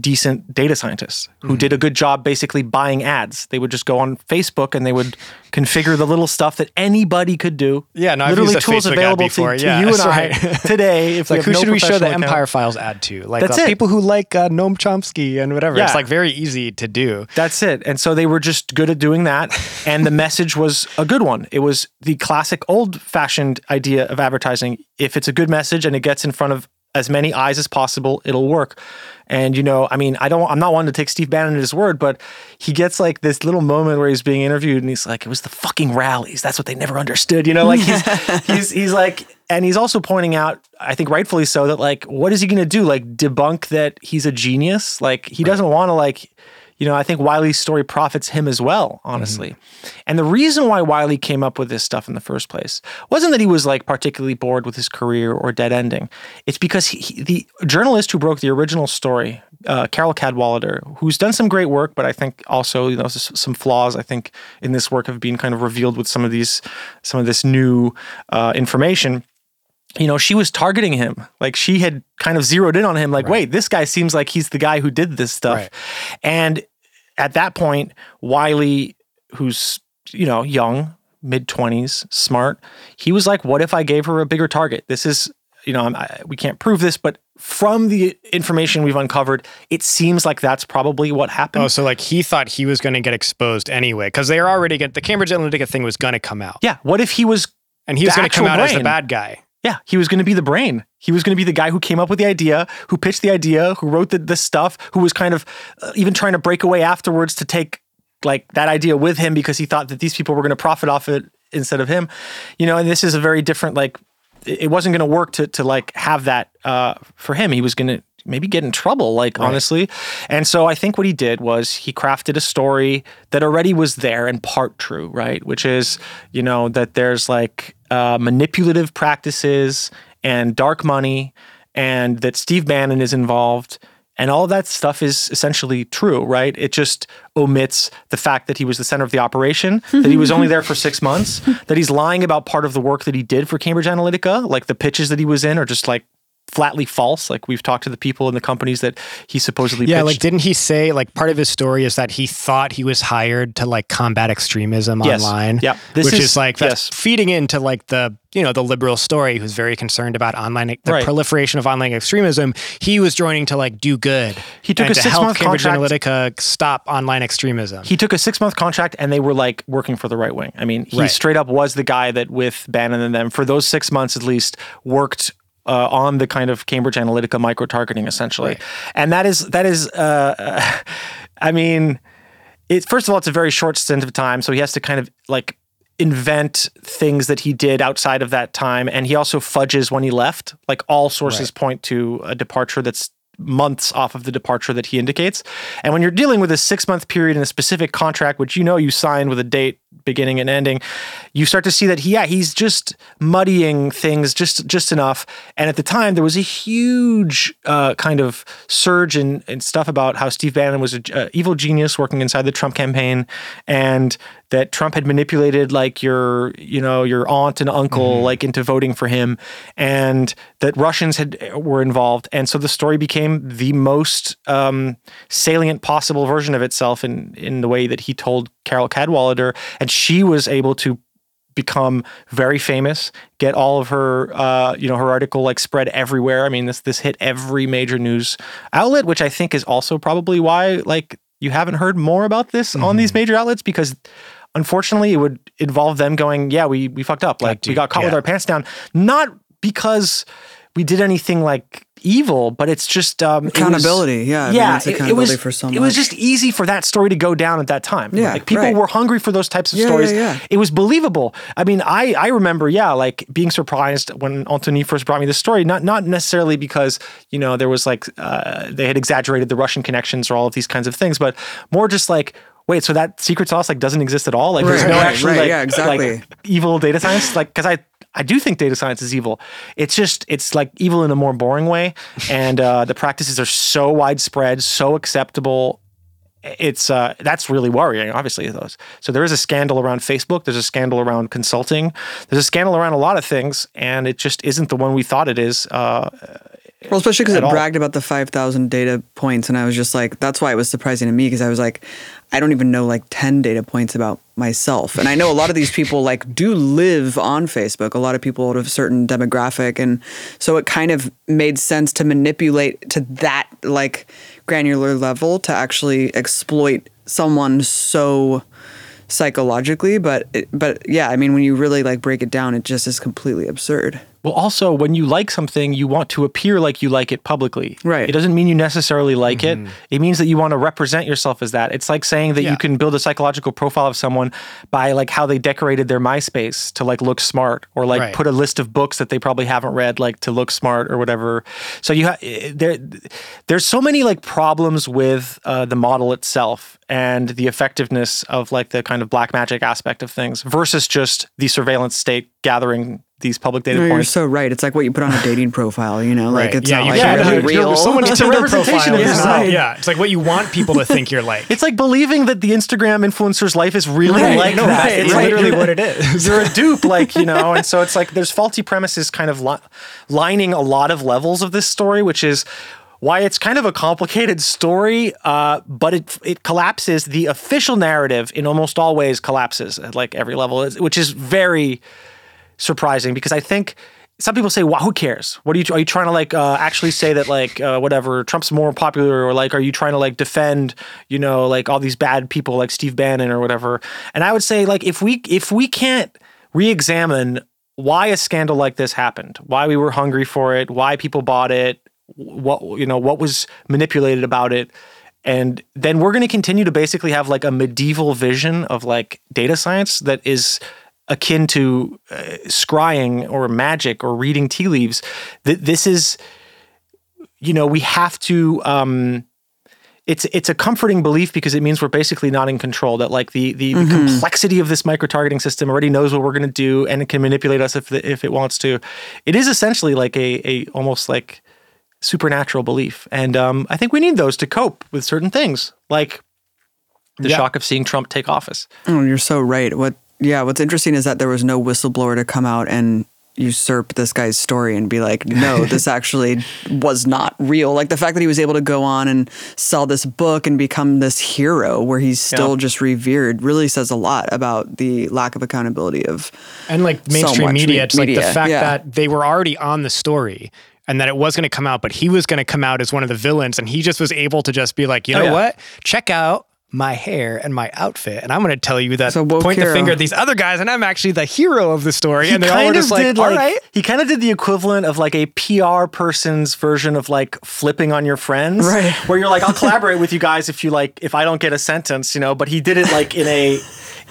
decent data scientists Mm-hmm. who did a good job basically buying ads. They would just go on Facebook and they would configure the little stuff that anybody could do. Yeah, no, literally tools Facebook available to, to Yeah, you and that's I today. If like, who no should we show the account. Empire Files ad to? Like That's uh, it. people who like uh, Noam Chomsky and whatever. Yeah. It's like very easy to do. That's it. And so they were just good at doing that. And the message was a good one. It was the classic old fashioned idea of advertising. If it's a good message and it gets in front of as many eyes as possible, it'll work. And you know, I mean, I don't I'm not one to take Steve Bannon at his word, but he gets like this little moment where he's being interviewed and he's like, it was the fucking rallies. That's what they never understood. You know, like he's he's he's like and he's also pointing out, I think rightfully so, that like, what is he gonna do? Like debunk that he's a genius? Like he doesn't want to like you know, I think Wylie's story profits him as well, honestly. And the reason why Wylie came up with this stuff in the first place wasn't that he was like particularly bored with his career or dead ending. It's because he, he- the journalist who broke the original story, uh, Carole Cadwalladr, who's done some great work, but I think also you know some flaws. I think in this work have been kind of revealed with some of these, some of this new uh, information you know, she was targeting him. Like she had kind of zeroed in on him, like, wait, this guy seems like he's the guy who did this stuff. Right. And at that point, Wylie, who's, you know, young, mid 20s, smart, he was like, what if I gave her a bigger target? This is, you know, I'm, I, we can't prove this, but from the information we've uncovered, it seems like that's probably what happened. Oh, so like he thought he was going to get exposed anyway because they are already get the Cambridge Analytica thing was going to come out, yeah. What if he was and he was going to come out as the bad guy. Yeah, he was going to be the brain. He was going to be the guy who came up with the idea, who pitched the idea, who wrote the, the stuff, who was kind of uh, even trying to break away afterwards to take like that idea with him because he thought that these people were going to profit off it instead of him. You know, and this is a very different like it wasn't going to work to to like have that uh, for him. He was going to maybe get in trouble, like honestly. And so I think what he did was he crafted a story that already was there and part true, right? Which is you know that there's like uh, manipulative practices and dark money, and that Steve Bannon is involved. And all that stuff is essentially true, right? It just omits the fact that he was the center of the operation, that he was only there for six months, that he's lying about part of the work that he did for Cambridge Analytica, like the pitches that he was in are just like flatly false. Like we've talked to the people in the companies that he supposedly Yeah, pitched. like didn't he say like part of his story is that he thought he was hired to like combat extremism Yes. online? Yep. This which is, is- like yes. feeding into like the you know the liberal story who's very concerned about online the Right. proliferation of online extremism. He was joining to like do good. He took and a to help six-month Cambridge contract- Analytica stop online extremism. he took a six month contract and they were like working for the right wing. I mean, he Right. straight up was the guy that with Bannon and them for those six months at least worked uh, on the kind of Cambridge Analytica micro targeting essentially, Right. and that is that is. Uh, I mean, it first of all, it's a very short stint of time, so he has to kind of like invent things that he did outside of that time and he also fudges when he left like all sources Right. point to a departure that's months off of the departure that he indicates and when you're dealing with a six month period in a specific contract which you know you signed with a date beginning and ending you start to see that he, yeah he's just muddying things just just enough. And at the time there was a huge uh, kind of surge in, in stuff about how steve bannon was an evil genius working inside the trump campaign. And that Trump had manipulated like your, you know, your aunt and uncle like into voting for him, and that Russians had were involved, and so the story became the most um, salient possible version of itself in in the way that he told Carole Cadwalladr, and she was able to become very famous, get all of her, uh, you know, her article like spread everywhere. I mean, this this hit every major news outlet, which I think is also probably why like you haven't heard more about this on these major outlets because unfortunately, it would involve them going, "Yeah, we we fucked up. Like we got caught with our pants down." Not because we did anything like evil, but it's just um, it was- Accountability, yeah, I mean, yeah. it's it- it, was for so it was just easy for that story to go down at that time. Yeah, like people right. were hungry for those types of Yeah, stories. yeah, yeah. It was believable. I mean, I I remember, yeah, like being surprised when Anthony first brought me this story. Not not necessarily because you know there was like uh, they had exaggerated the Russian connections or all of these kinds of things, but more just like. Wait, so that secret sauce like doesn't exist at all? Like there's no right, actually right, like, yeah, exactly. like evil data science? Like because I I do think data science is evil. It's just it's like evil in a more boring way, and uh, the practices are so widespread, so acceptable. It's uh, that's really worrying. Obviously, those. So there is a scandal around Facebook. There's a scandal around consulting. There's a scandal around a lot of things, and it just isn't the one we thought it is. Uh, Well, especially because it all. bragged about the 5,000 data points. And I was just like, that's why it was surprising to me because I was like, I don't even know like 10 data points about myself. And I know a lot of these people like do live on Facebook, a lot of people out of a certain demographic. And so it kind of made sense to manipulate to that like granular level to actually exploit someone so psychologically but it, but yeah i mean when you really like break it down it just is completely absurd Well, also, when you like something, you want to appear like you like it publicly. Right. It doesn't mean you necessarily like it. It means that you want to represent yourself as that. It's like saying that Yeah. you can build a psychological profile of someone by like how they decorated their MySpace to like look smart, or like Right. put a list of books that they probably haven't read like to look smart or whatever. So you have there. There's so many like problems with uh, the model itself and the effectiveness of like the kind of black magic aspect of things versus just the surveillance state gathering these public data No, you're so right. It's like what you put on a dating profile, you know? Like Right. it's yeah, not you like can't yeah, really yeah, real. Someone's It's a representation profile of yourself. not- Yeah, it's like what you want people to think you're like. It's like believing that the Instagram influencer's life is really Right, like no, that. right, It's it's literally what it is. You're a dupe, like you know, and so it's like there's faulty premises kind of li- lining a lot of levels of this story, which is why it's kind of a complicated story, uh, but it it collapses. The official narrative in almost all ways collapses at like every level, which is very surprising because I think some people say, "Wow, who cares? What are you are you trying to like uh, actually say that like uh, whatever Trump's more popular or like are you trying to like defend you know like all these bad people like Steve Bannon or whatever?" And I would say like if we if we can't re-examine why a scandal like this happened, why we were hungry for it, why people bought it, what you know what was manipulated about it and then we're going to continue to basically have like a medieval vision of like data science that is akin to uh, scrying or magic or reading tea leaves Th- this is you know we have to um it's it's a comforting belief because it means we're basically not in control that like the the, the complexity of this micro targeting system already knows what we're going to do and it can manipulate us if the, if it wants to it is essentially like a a almost like supernatural belief. And um, I think we need those to cope with certain things, like the Yeah. shock of seeing Trump take office. Oh, you're so right. What? Yeah. What's interesting is that there was no whistleblower to come out and usurp this guy's story and be like, no, this actually was not real. Like the fact that he was able to go on and sell this book and become this hero where he's still Yeah. just revered really says a lot about the lack of accountability of and like So mainstream much media, me- it's like the fact yeah. that they were already on the story and that it was going to come out, but he was going to come out as one of the villains, and he just was able to just be like, you Oh, know yeah. what? Check out my hair and my outfit, and I'm going to tell you that. So point the finger at these other guys, and I'm actually the hero of the story. and they're all just like, all right. he kind of did the equivalent of like a PR person's version of like flipping on your friends, Right. Where you're like, I'll collaborate with you guys if you like, if I don't get a sentence, you know. But he did it like in a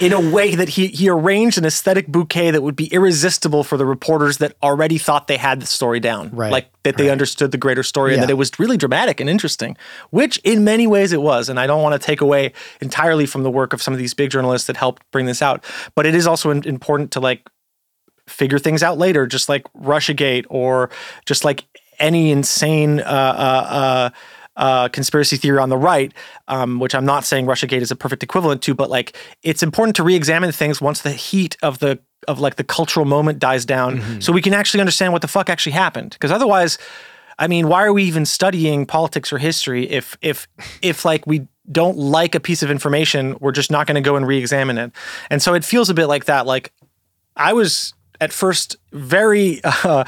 in a way that he he arranged an aesthetic bouquet that would be irresistible for the reporters that already thought they had the story down, Right, Like that they understood the greater story and that it was really dramatic and interesting, which in many ways it was. And I don't want to take away entirely from the work of some of these big journalists that helped bring this out, but it is also important to like figure things out later, just like Russiagate or just like any insane uh, uh, uh, uh, conspiracy theory on the right, um, which I'm not saying Russiagate is a perfect equivalent to, but like it's important to re-examine things once the heat of the of like the cultural moment dies down, so we can actually understand what the fuck actually happened. Because otherwise, I mean, why are we even studying politics or history if if if like we don't like a piece of information, we're just not going to go and re-examine it. And so it feels a bit like that. Like I was at first very uh,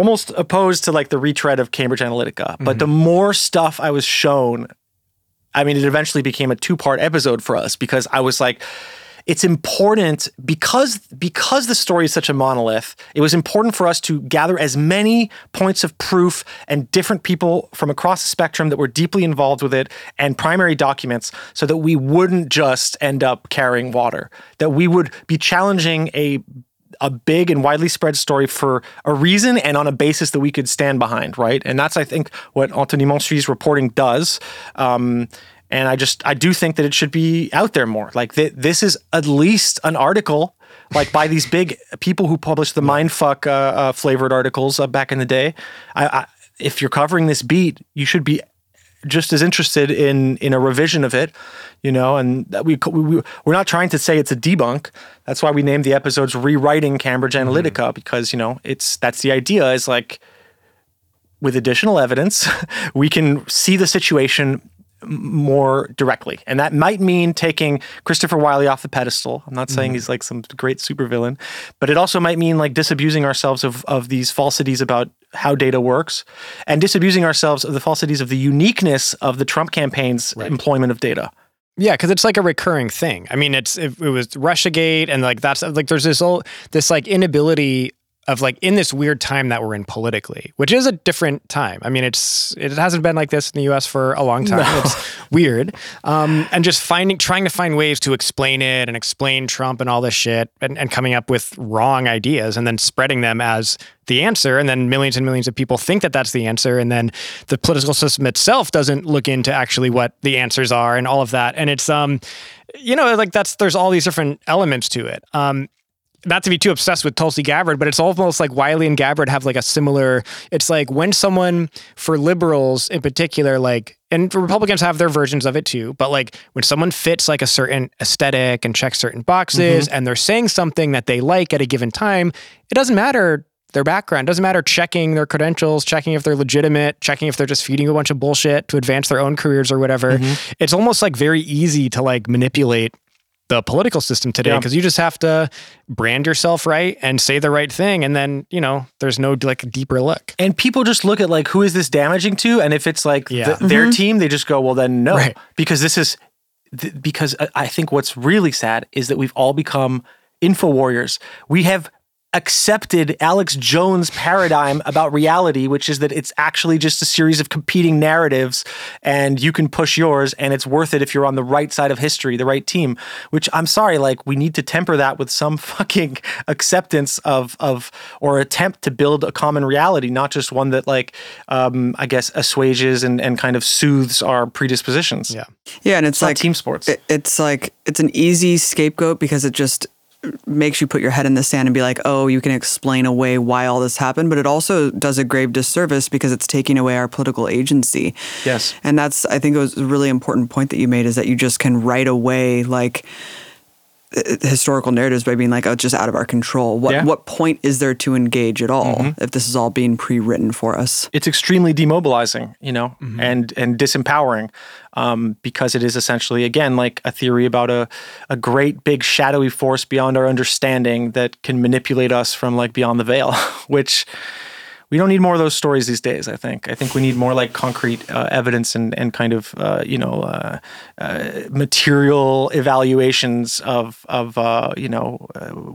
almost opposed to like the retread of Cambridge Analytica, but the mm-hmm. more stuff I was shown, I mean, it eventually became a two part episode for us because I was like, it's important because because the story is such a monolith. It was important for us to gather as many points of proof and different people from across the spectrum that were deeply involved with it and primary documents, so that we wouldn't just end up carrying water. That we would be challenging a a big and widely spread story for a reason and on a basis that we could stand behind, right? And that's, I think, what Anthony Monsui's reporting does. Um, and I just, I do think that it should be out there more. Like th- this is at least an article, like by these big people who published the mindfuck uh, uh, flavored articles uh, back in the day. I, I, if you're covering this beat, you should be just as interested in in a revision of it, you know. And we, we we're not trying to say it's a debunk. That's why we named the episodes "Rewriting Cambridge Analytica" mm-hmm. because you know it's that's the idea is like with additional evidence, we can see the situation more directly. And that might mean taking Christopher Wylie off the pedestal. I'm not saying mm-hmm. he's like some great supervillain, but it also might mean like disabusing ourselves of, of these falsities about how data works and disabusing ourselves of the falsities of the uniqueness of the Trump campaign's right. employment of data. Yeah, because it's like a recurring thing. I mean, it's it, it was RussiaGate, and like that's like there's this whole this like inability of like in this weird time that we're in politically, which is a different time. I mean, it's it hasn't been like this in the U.S. for a long time. No. It's weird, um, and just finding trying to find ways to explain it and explain Trump and all this shit, and, and coming up with wrong ideas and then spreading them as the answer, and then millions and millions of people think that that's the answer, and then the political system itself doesn't look into actually what the answers are and all of that, and it's um, you know, like that's there's all these different elements to it. Um, not to be too obsessed with Tulsi Gabbard, but it's almost like Wylie and Gabbard have like a similar. It's like when someone, for liberals in particular, like, and Republicans have their versions of it too, but like when someone fits like a certain aesthetic and checks certain boxes mm-hmm. and they're saying something that they like at a given time, it doesn't matter their background. It doesn't matter checking their credentials, checking if they're legitimate, checking if they're just feeding a bunch of bullshit to advance their own careers or whatever. Mm-hmm. It's almost like very easy to like manipulate the political system today because yeah. you just have to brand yourself right and say the right thing and then you know there's no like deeper look and people just look at like who is this damaging to and if it's like yeah. the, their mm-hmm. team they just go well then no right. because this is th- because i think what's really sad is that we've all become info warriors we have accepted Alex Jones' paradigm about reality, which is that it's actually just a series of competing narratives and you can push yours and it's worth it if you're on the right side of history, the right team. Which I'm sorry, like we need to temper that with some fucking acceptance of of or attempt to build a common reality, not just one that like um, I guess assuages and, and kind of soothes our predispositions. Yeah. Yeah, and it's, it's like team sports. It, it's like it's an easy scapegoat because it just makes you put your head in the sand and be like, oh, you can explain away why all this happened, but it also does a grave disservice because it's taking away our political agency. Yes. And that's, I think it was a really important point that you made is that you just can right away, like, historical narratives by being like, oh, it's just out of our control. What yeah. what point is there to engage at all mm-hmm. if this is all being pre-written for us? It's extremely demobilizing, you know, mm-hmm. and and disempowering, um, because it is essentially again like a theory about a a great big shadowy force beyond our understanding that can manipulate us from like beyond the veil, which we don't need more of those stories these days. I think. I think we need more like concrete uh, evidence and and kind of uh, you know uh, uh material evaluations of of uh, you know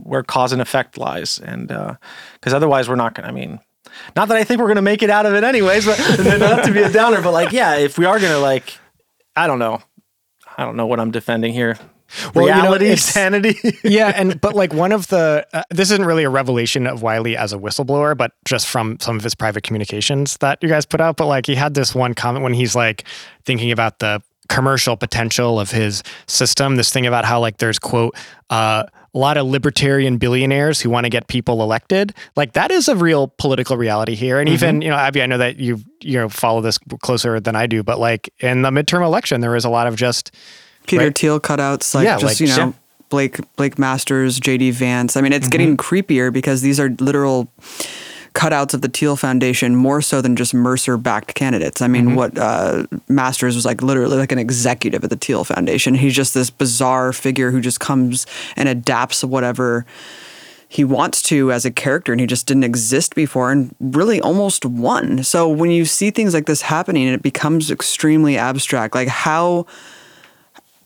where cause and effect lies, and because otherwise we're not going. to I mean. Not that I think we're gonna make it out of it anyways, but not to be a downer, but like, yeah, if we are gonna like, I don't know, I don't know what I'm defending here well, reality, you know, sanity. yeah, and but like one of the uh, this isn't really a revelation of Wylie as a whistleblower, but just from some of his private communications that you guys put out. But like he had this one comment when he's like thinking about the commercial potential of his system. This thing about how like there's quote. Uh, a lot of libertarian billionaires who want to get people elected. Like that is a real political reality here. And mm-hmm. even, you know, Abby, I know that you you know follow this closer than I do, but like in the midterm election, there was a lot of just Peter right? Thiel cutouts, like yeah, just like, you know. Blake Blake Masters, JD Vance. I mean, it's mm-hmm. getting creepier because these are literal cutouts of the Thiel Foundation more so than just Mercer backed candidates. I mean, mm-hmm. what uh, Masters was like literally like an executive at the Thiel Foundation. He's just this bizarre figure who just comes and adapts whatever he wants to as a character and he just didn't exist before and really almost won. So when you see things like this happening, it becomes extremely abstract. Like how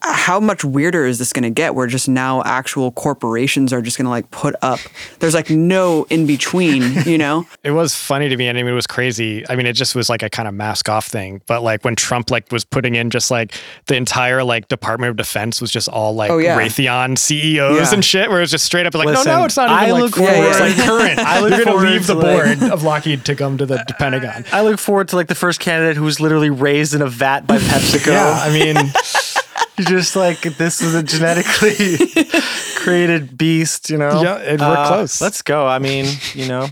how much weirder is this going to get where just now actual corporations are just going to like put up there's like no in between you know it was funny to me and I mean, it was crazy i mean it just was like a kind of mask off thing but like when trump like was putting in just like the entire like department of defense was just all like Oh, yeah. raytheon ceos Yeah. and shit where it was just straight up like Listen, no no it's not even I like look forward, forward- it's like current I look you're gonna leave the to, like- board of lockheed to come to the pentagon I look forward to like the first candidate who was literally raised in a vat by PepsiCo. yeah i mean You're just like this is a genetically created beast, you know. Yeah, it- we're close. Let's go. I mean, you know,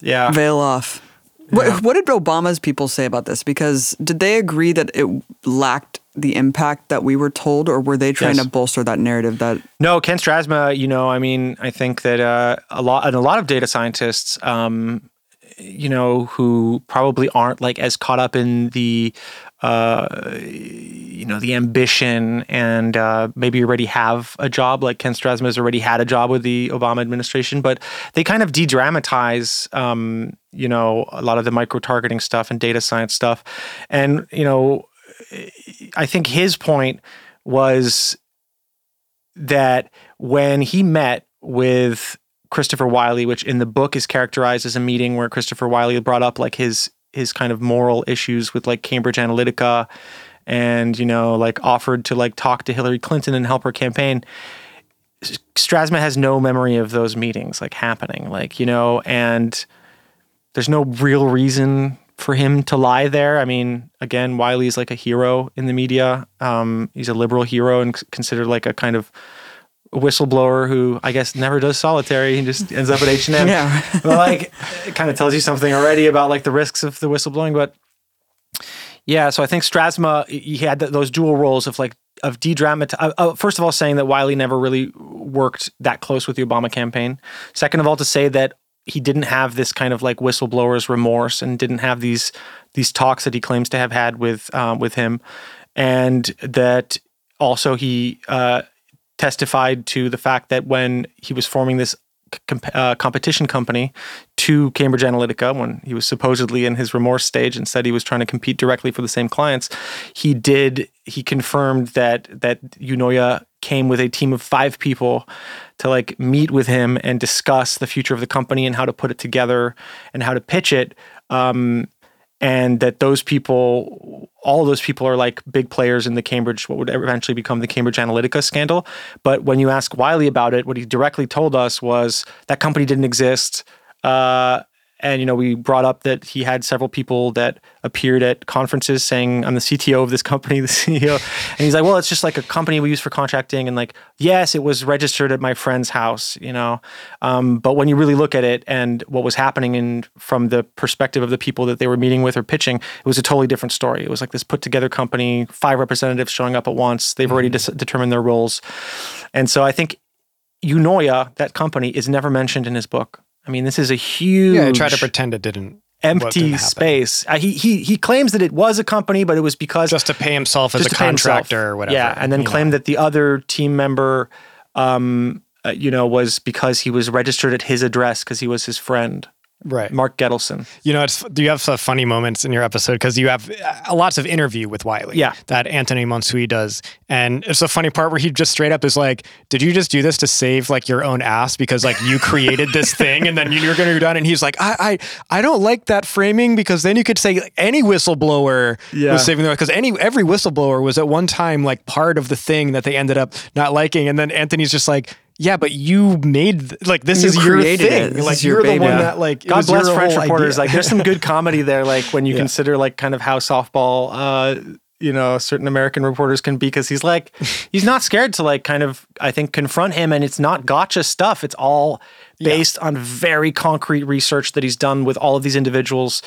yeah. veil off what, what did obama's people say about this because did they agree that it lacked the impact that we were told or were they trying Yes. to bolster that narrative that No, Ken Strasma, you know, I mean, I think that uh, a lot and a lot of data scientists, um, you know, who probably aren't like as caught up in the, uh, you know, the ambition and uh, maybe already have a job. Like Ken Strasma has already had a job with the Obama administration, but they kind of de-dramatize, um, you know, a lot of the micro-targeting stuff and data science stuff, and you know, I think his point was that when he met with Christopher Wylie, which in the book is characterized as a meeting where Christopher Wylie brought up like his his kind of moral issues with like Cambridge Analytica and you know like offered to like talk to Hillary Clinton and help her campaign. Strasma has no memory of those meetings like happening, like you know, and there's no real reason for him to lie there. I mean, again, Wylie's like a hero in the media. Um, he's a liberal hero and considered like a kind of whistleblower who I guess never does solitary and just ends up at H and M. Yeah. but like, it kind of tells you something already about like the risks of the whistleblowing. But yeah, so I think Strasma he had th- those dual roles of like of de-dramat. Uh, uh, first of all, saying that Wylie never really worked that close with the Obama campaign. Second of all, to say that he didn't have this kind of like whistleblower's remorse and didn't have these these talks that he claims to have had with um, with him, and that also he uh, testified to the fact that when he was forming this com- uh, competition company to Cambridge Analytica, when he was supposedly in his remorse stage and said he was trying to compete directly for the same clients, he did. He confirmed that that Eunoia came with a team of five people to like meet with him and discuss the future of the company and how to put it together and how to pitch it. Um, and that those people, all those people are like big players in the Cambridge, what would eventually become the Cambridge Analytica scandal. But when you ask Wylie about it, what he directly told us was that company didn't exist. Uh, and you know, we brought up that he had several people that appeared at conferences saying, "I'm the CTO of this company, the CEO," and he's like, "Well, it's just like a company we use for contracting." And like, yes, it was registered at my friend's house, you know. Um, but when you really look at it and what was happening in from the perspective of the people that they were meeting with or pitching, it was a totally different story. It was like this put together company, five representatives showing up at once. They've already dis- determined their roles, and so I think Eunoia, that company, is never mentioned in his book. I mean, this is a huge yeah i try to pretend it didn't empty space. Uh, he he he claims that it was a company, but it was because just to pay himself as a contractor or whatever Yeah, and then you know. claimed that the other team member, um, uh, you know, was because he was registered at his address because he was his friend, right Mark Gettleson. You know, it's do you have some funny moments in your episode because you have uh, lots of interview with Wylie. Yeah. that Anthony Monsui does, and it's a funny part where he just straight up is like, "Did you just do this to save like your own ass because like you created this thing and then you're going to go down?" And he's like, "I I I don't like that framing because then you could say like, any whistleblower Yeah. was saving their because any every whistleblower was at one time like part of the thing that they ended up not liking, and then Anthony's just like." Yeah, but you made like this You is your thing. it. Like you're the one that like God bless French reporters. Like, there's some good comedy there. Like when you Yeah. consider like kind of how softball, uh, you know, certain American reporters can be, because he's like, he's not scared to like kind of, I think, confront him, and it's not gotcha stuff. It's all based on very concrete research that he's done with all of these individuals.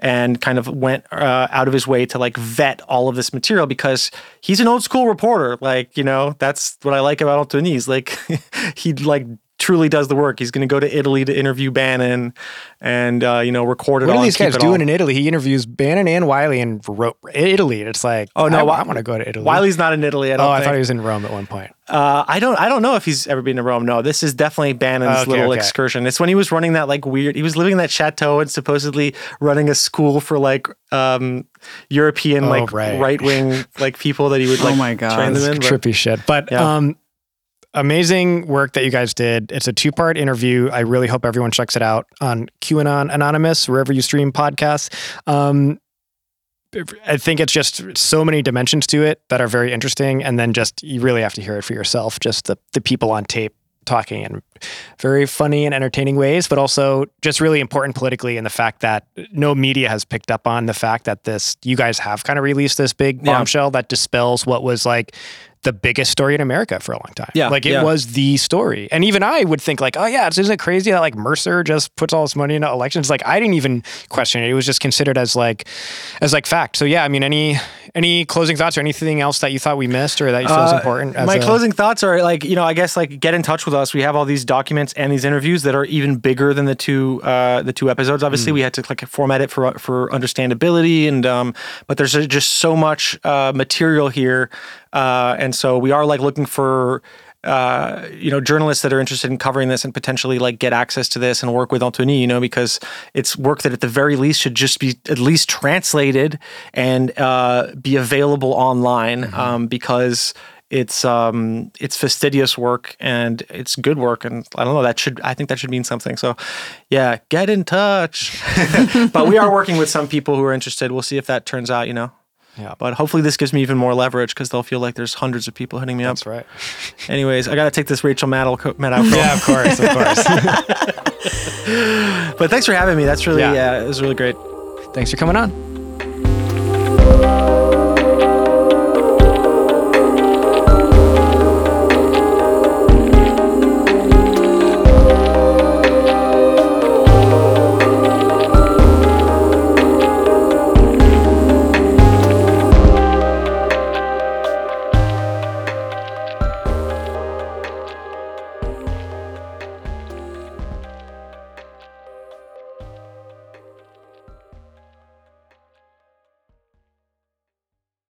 And kind of went uh, out of his way to like vet all of this material because he's an old school reporter. Like, you know, that's what I like about Antonis. Like, he like truly does the work. He's going to go to Italy to interview Bannon, and uh, you know record it What all. are these guys doing all. in Italy? He interviews Bannon and Wylie in Ro- Italy. And it's like, Oh, no, I, Wi- want to go to Italy. Wylie's not in Italy. I don't Oh, I thought he was in Rome at one point. Uh, I don't. I don't know if he's ever been to Rome. No, this is definitely Bannon's Okay, little okay. excursion. It's when he was running that like weird. He was living in that chateau and supposedly running a school for like um, European Oh, like right. right wing like people that he would like. Oh my God. train them in. but- trippy shit. But Yeah. um, amazing work that you guys did. It's a two part interview. I really hope everyone checks it out on QAnon Anonymous, wherever you stream podcasts. Um, I think it's just so many dimensions to it that are very interesting, and then just you really have to hear it for yourself. Just the the people on tape talking in very funny and entertaining ways, but also just really important politically in the fact that no media has picked up on the fact that this you guys have kind of released this big Yeah. bombshell that dispels what was like the biggest story in America for a long time. Yeah, Like it yeah. was the story. And even I would think like, oh yeah, isn't it crazy that like Mercer just puts all this money into elections? Like I didn't even question it. It was just considered as like as like fact. So yeah, I mean any any closing thoughts or anything else that you thought we missed or that you feel is Uh, important? as My a- closing thoughts are like you know I guess like get in touch with us. We have all these documents and these interviews that are even bigger than the two uh, the two episodes. Obviously, we had to like format it for for understandability and um, but there's just so much uh, material here, uh, and so we are like looking for. Uh, you know, journalists that are interested in covering this and potentially like get access to this and work with Anthony, you know, because it's work that at the very least should just be at least translated and uh, be available online um, because it's um it's fastidious work and it's good work and I don't know that should I think that should mean something. So yeah, get in touch. but we are working with some people who are interested. We'll see if that turns out, you know. Yeah. But hopefully this gives me even more leverage because they'll feel like there's hundreds of people hitting me up. That's right. Anyways, I got to take this Rachel Maddow co- Maddow. Yeah, of course, of course. But thanks for having me. That's really Yeah. yeah, it was really great. Thanks for coming on.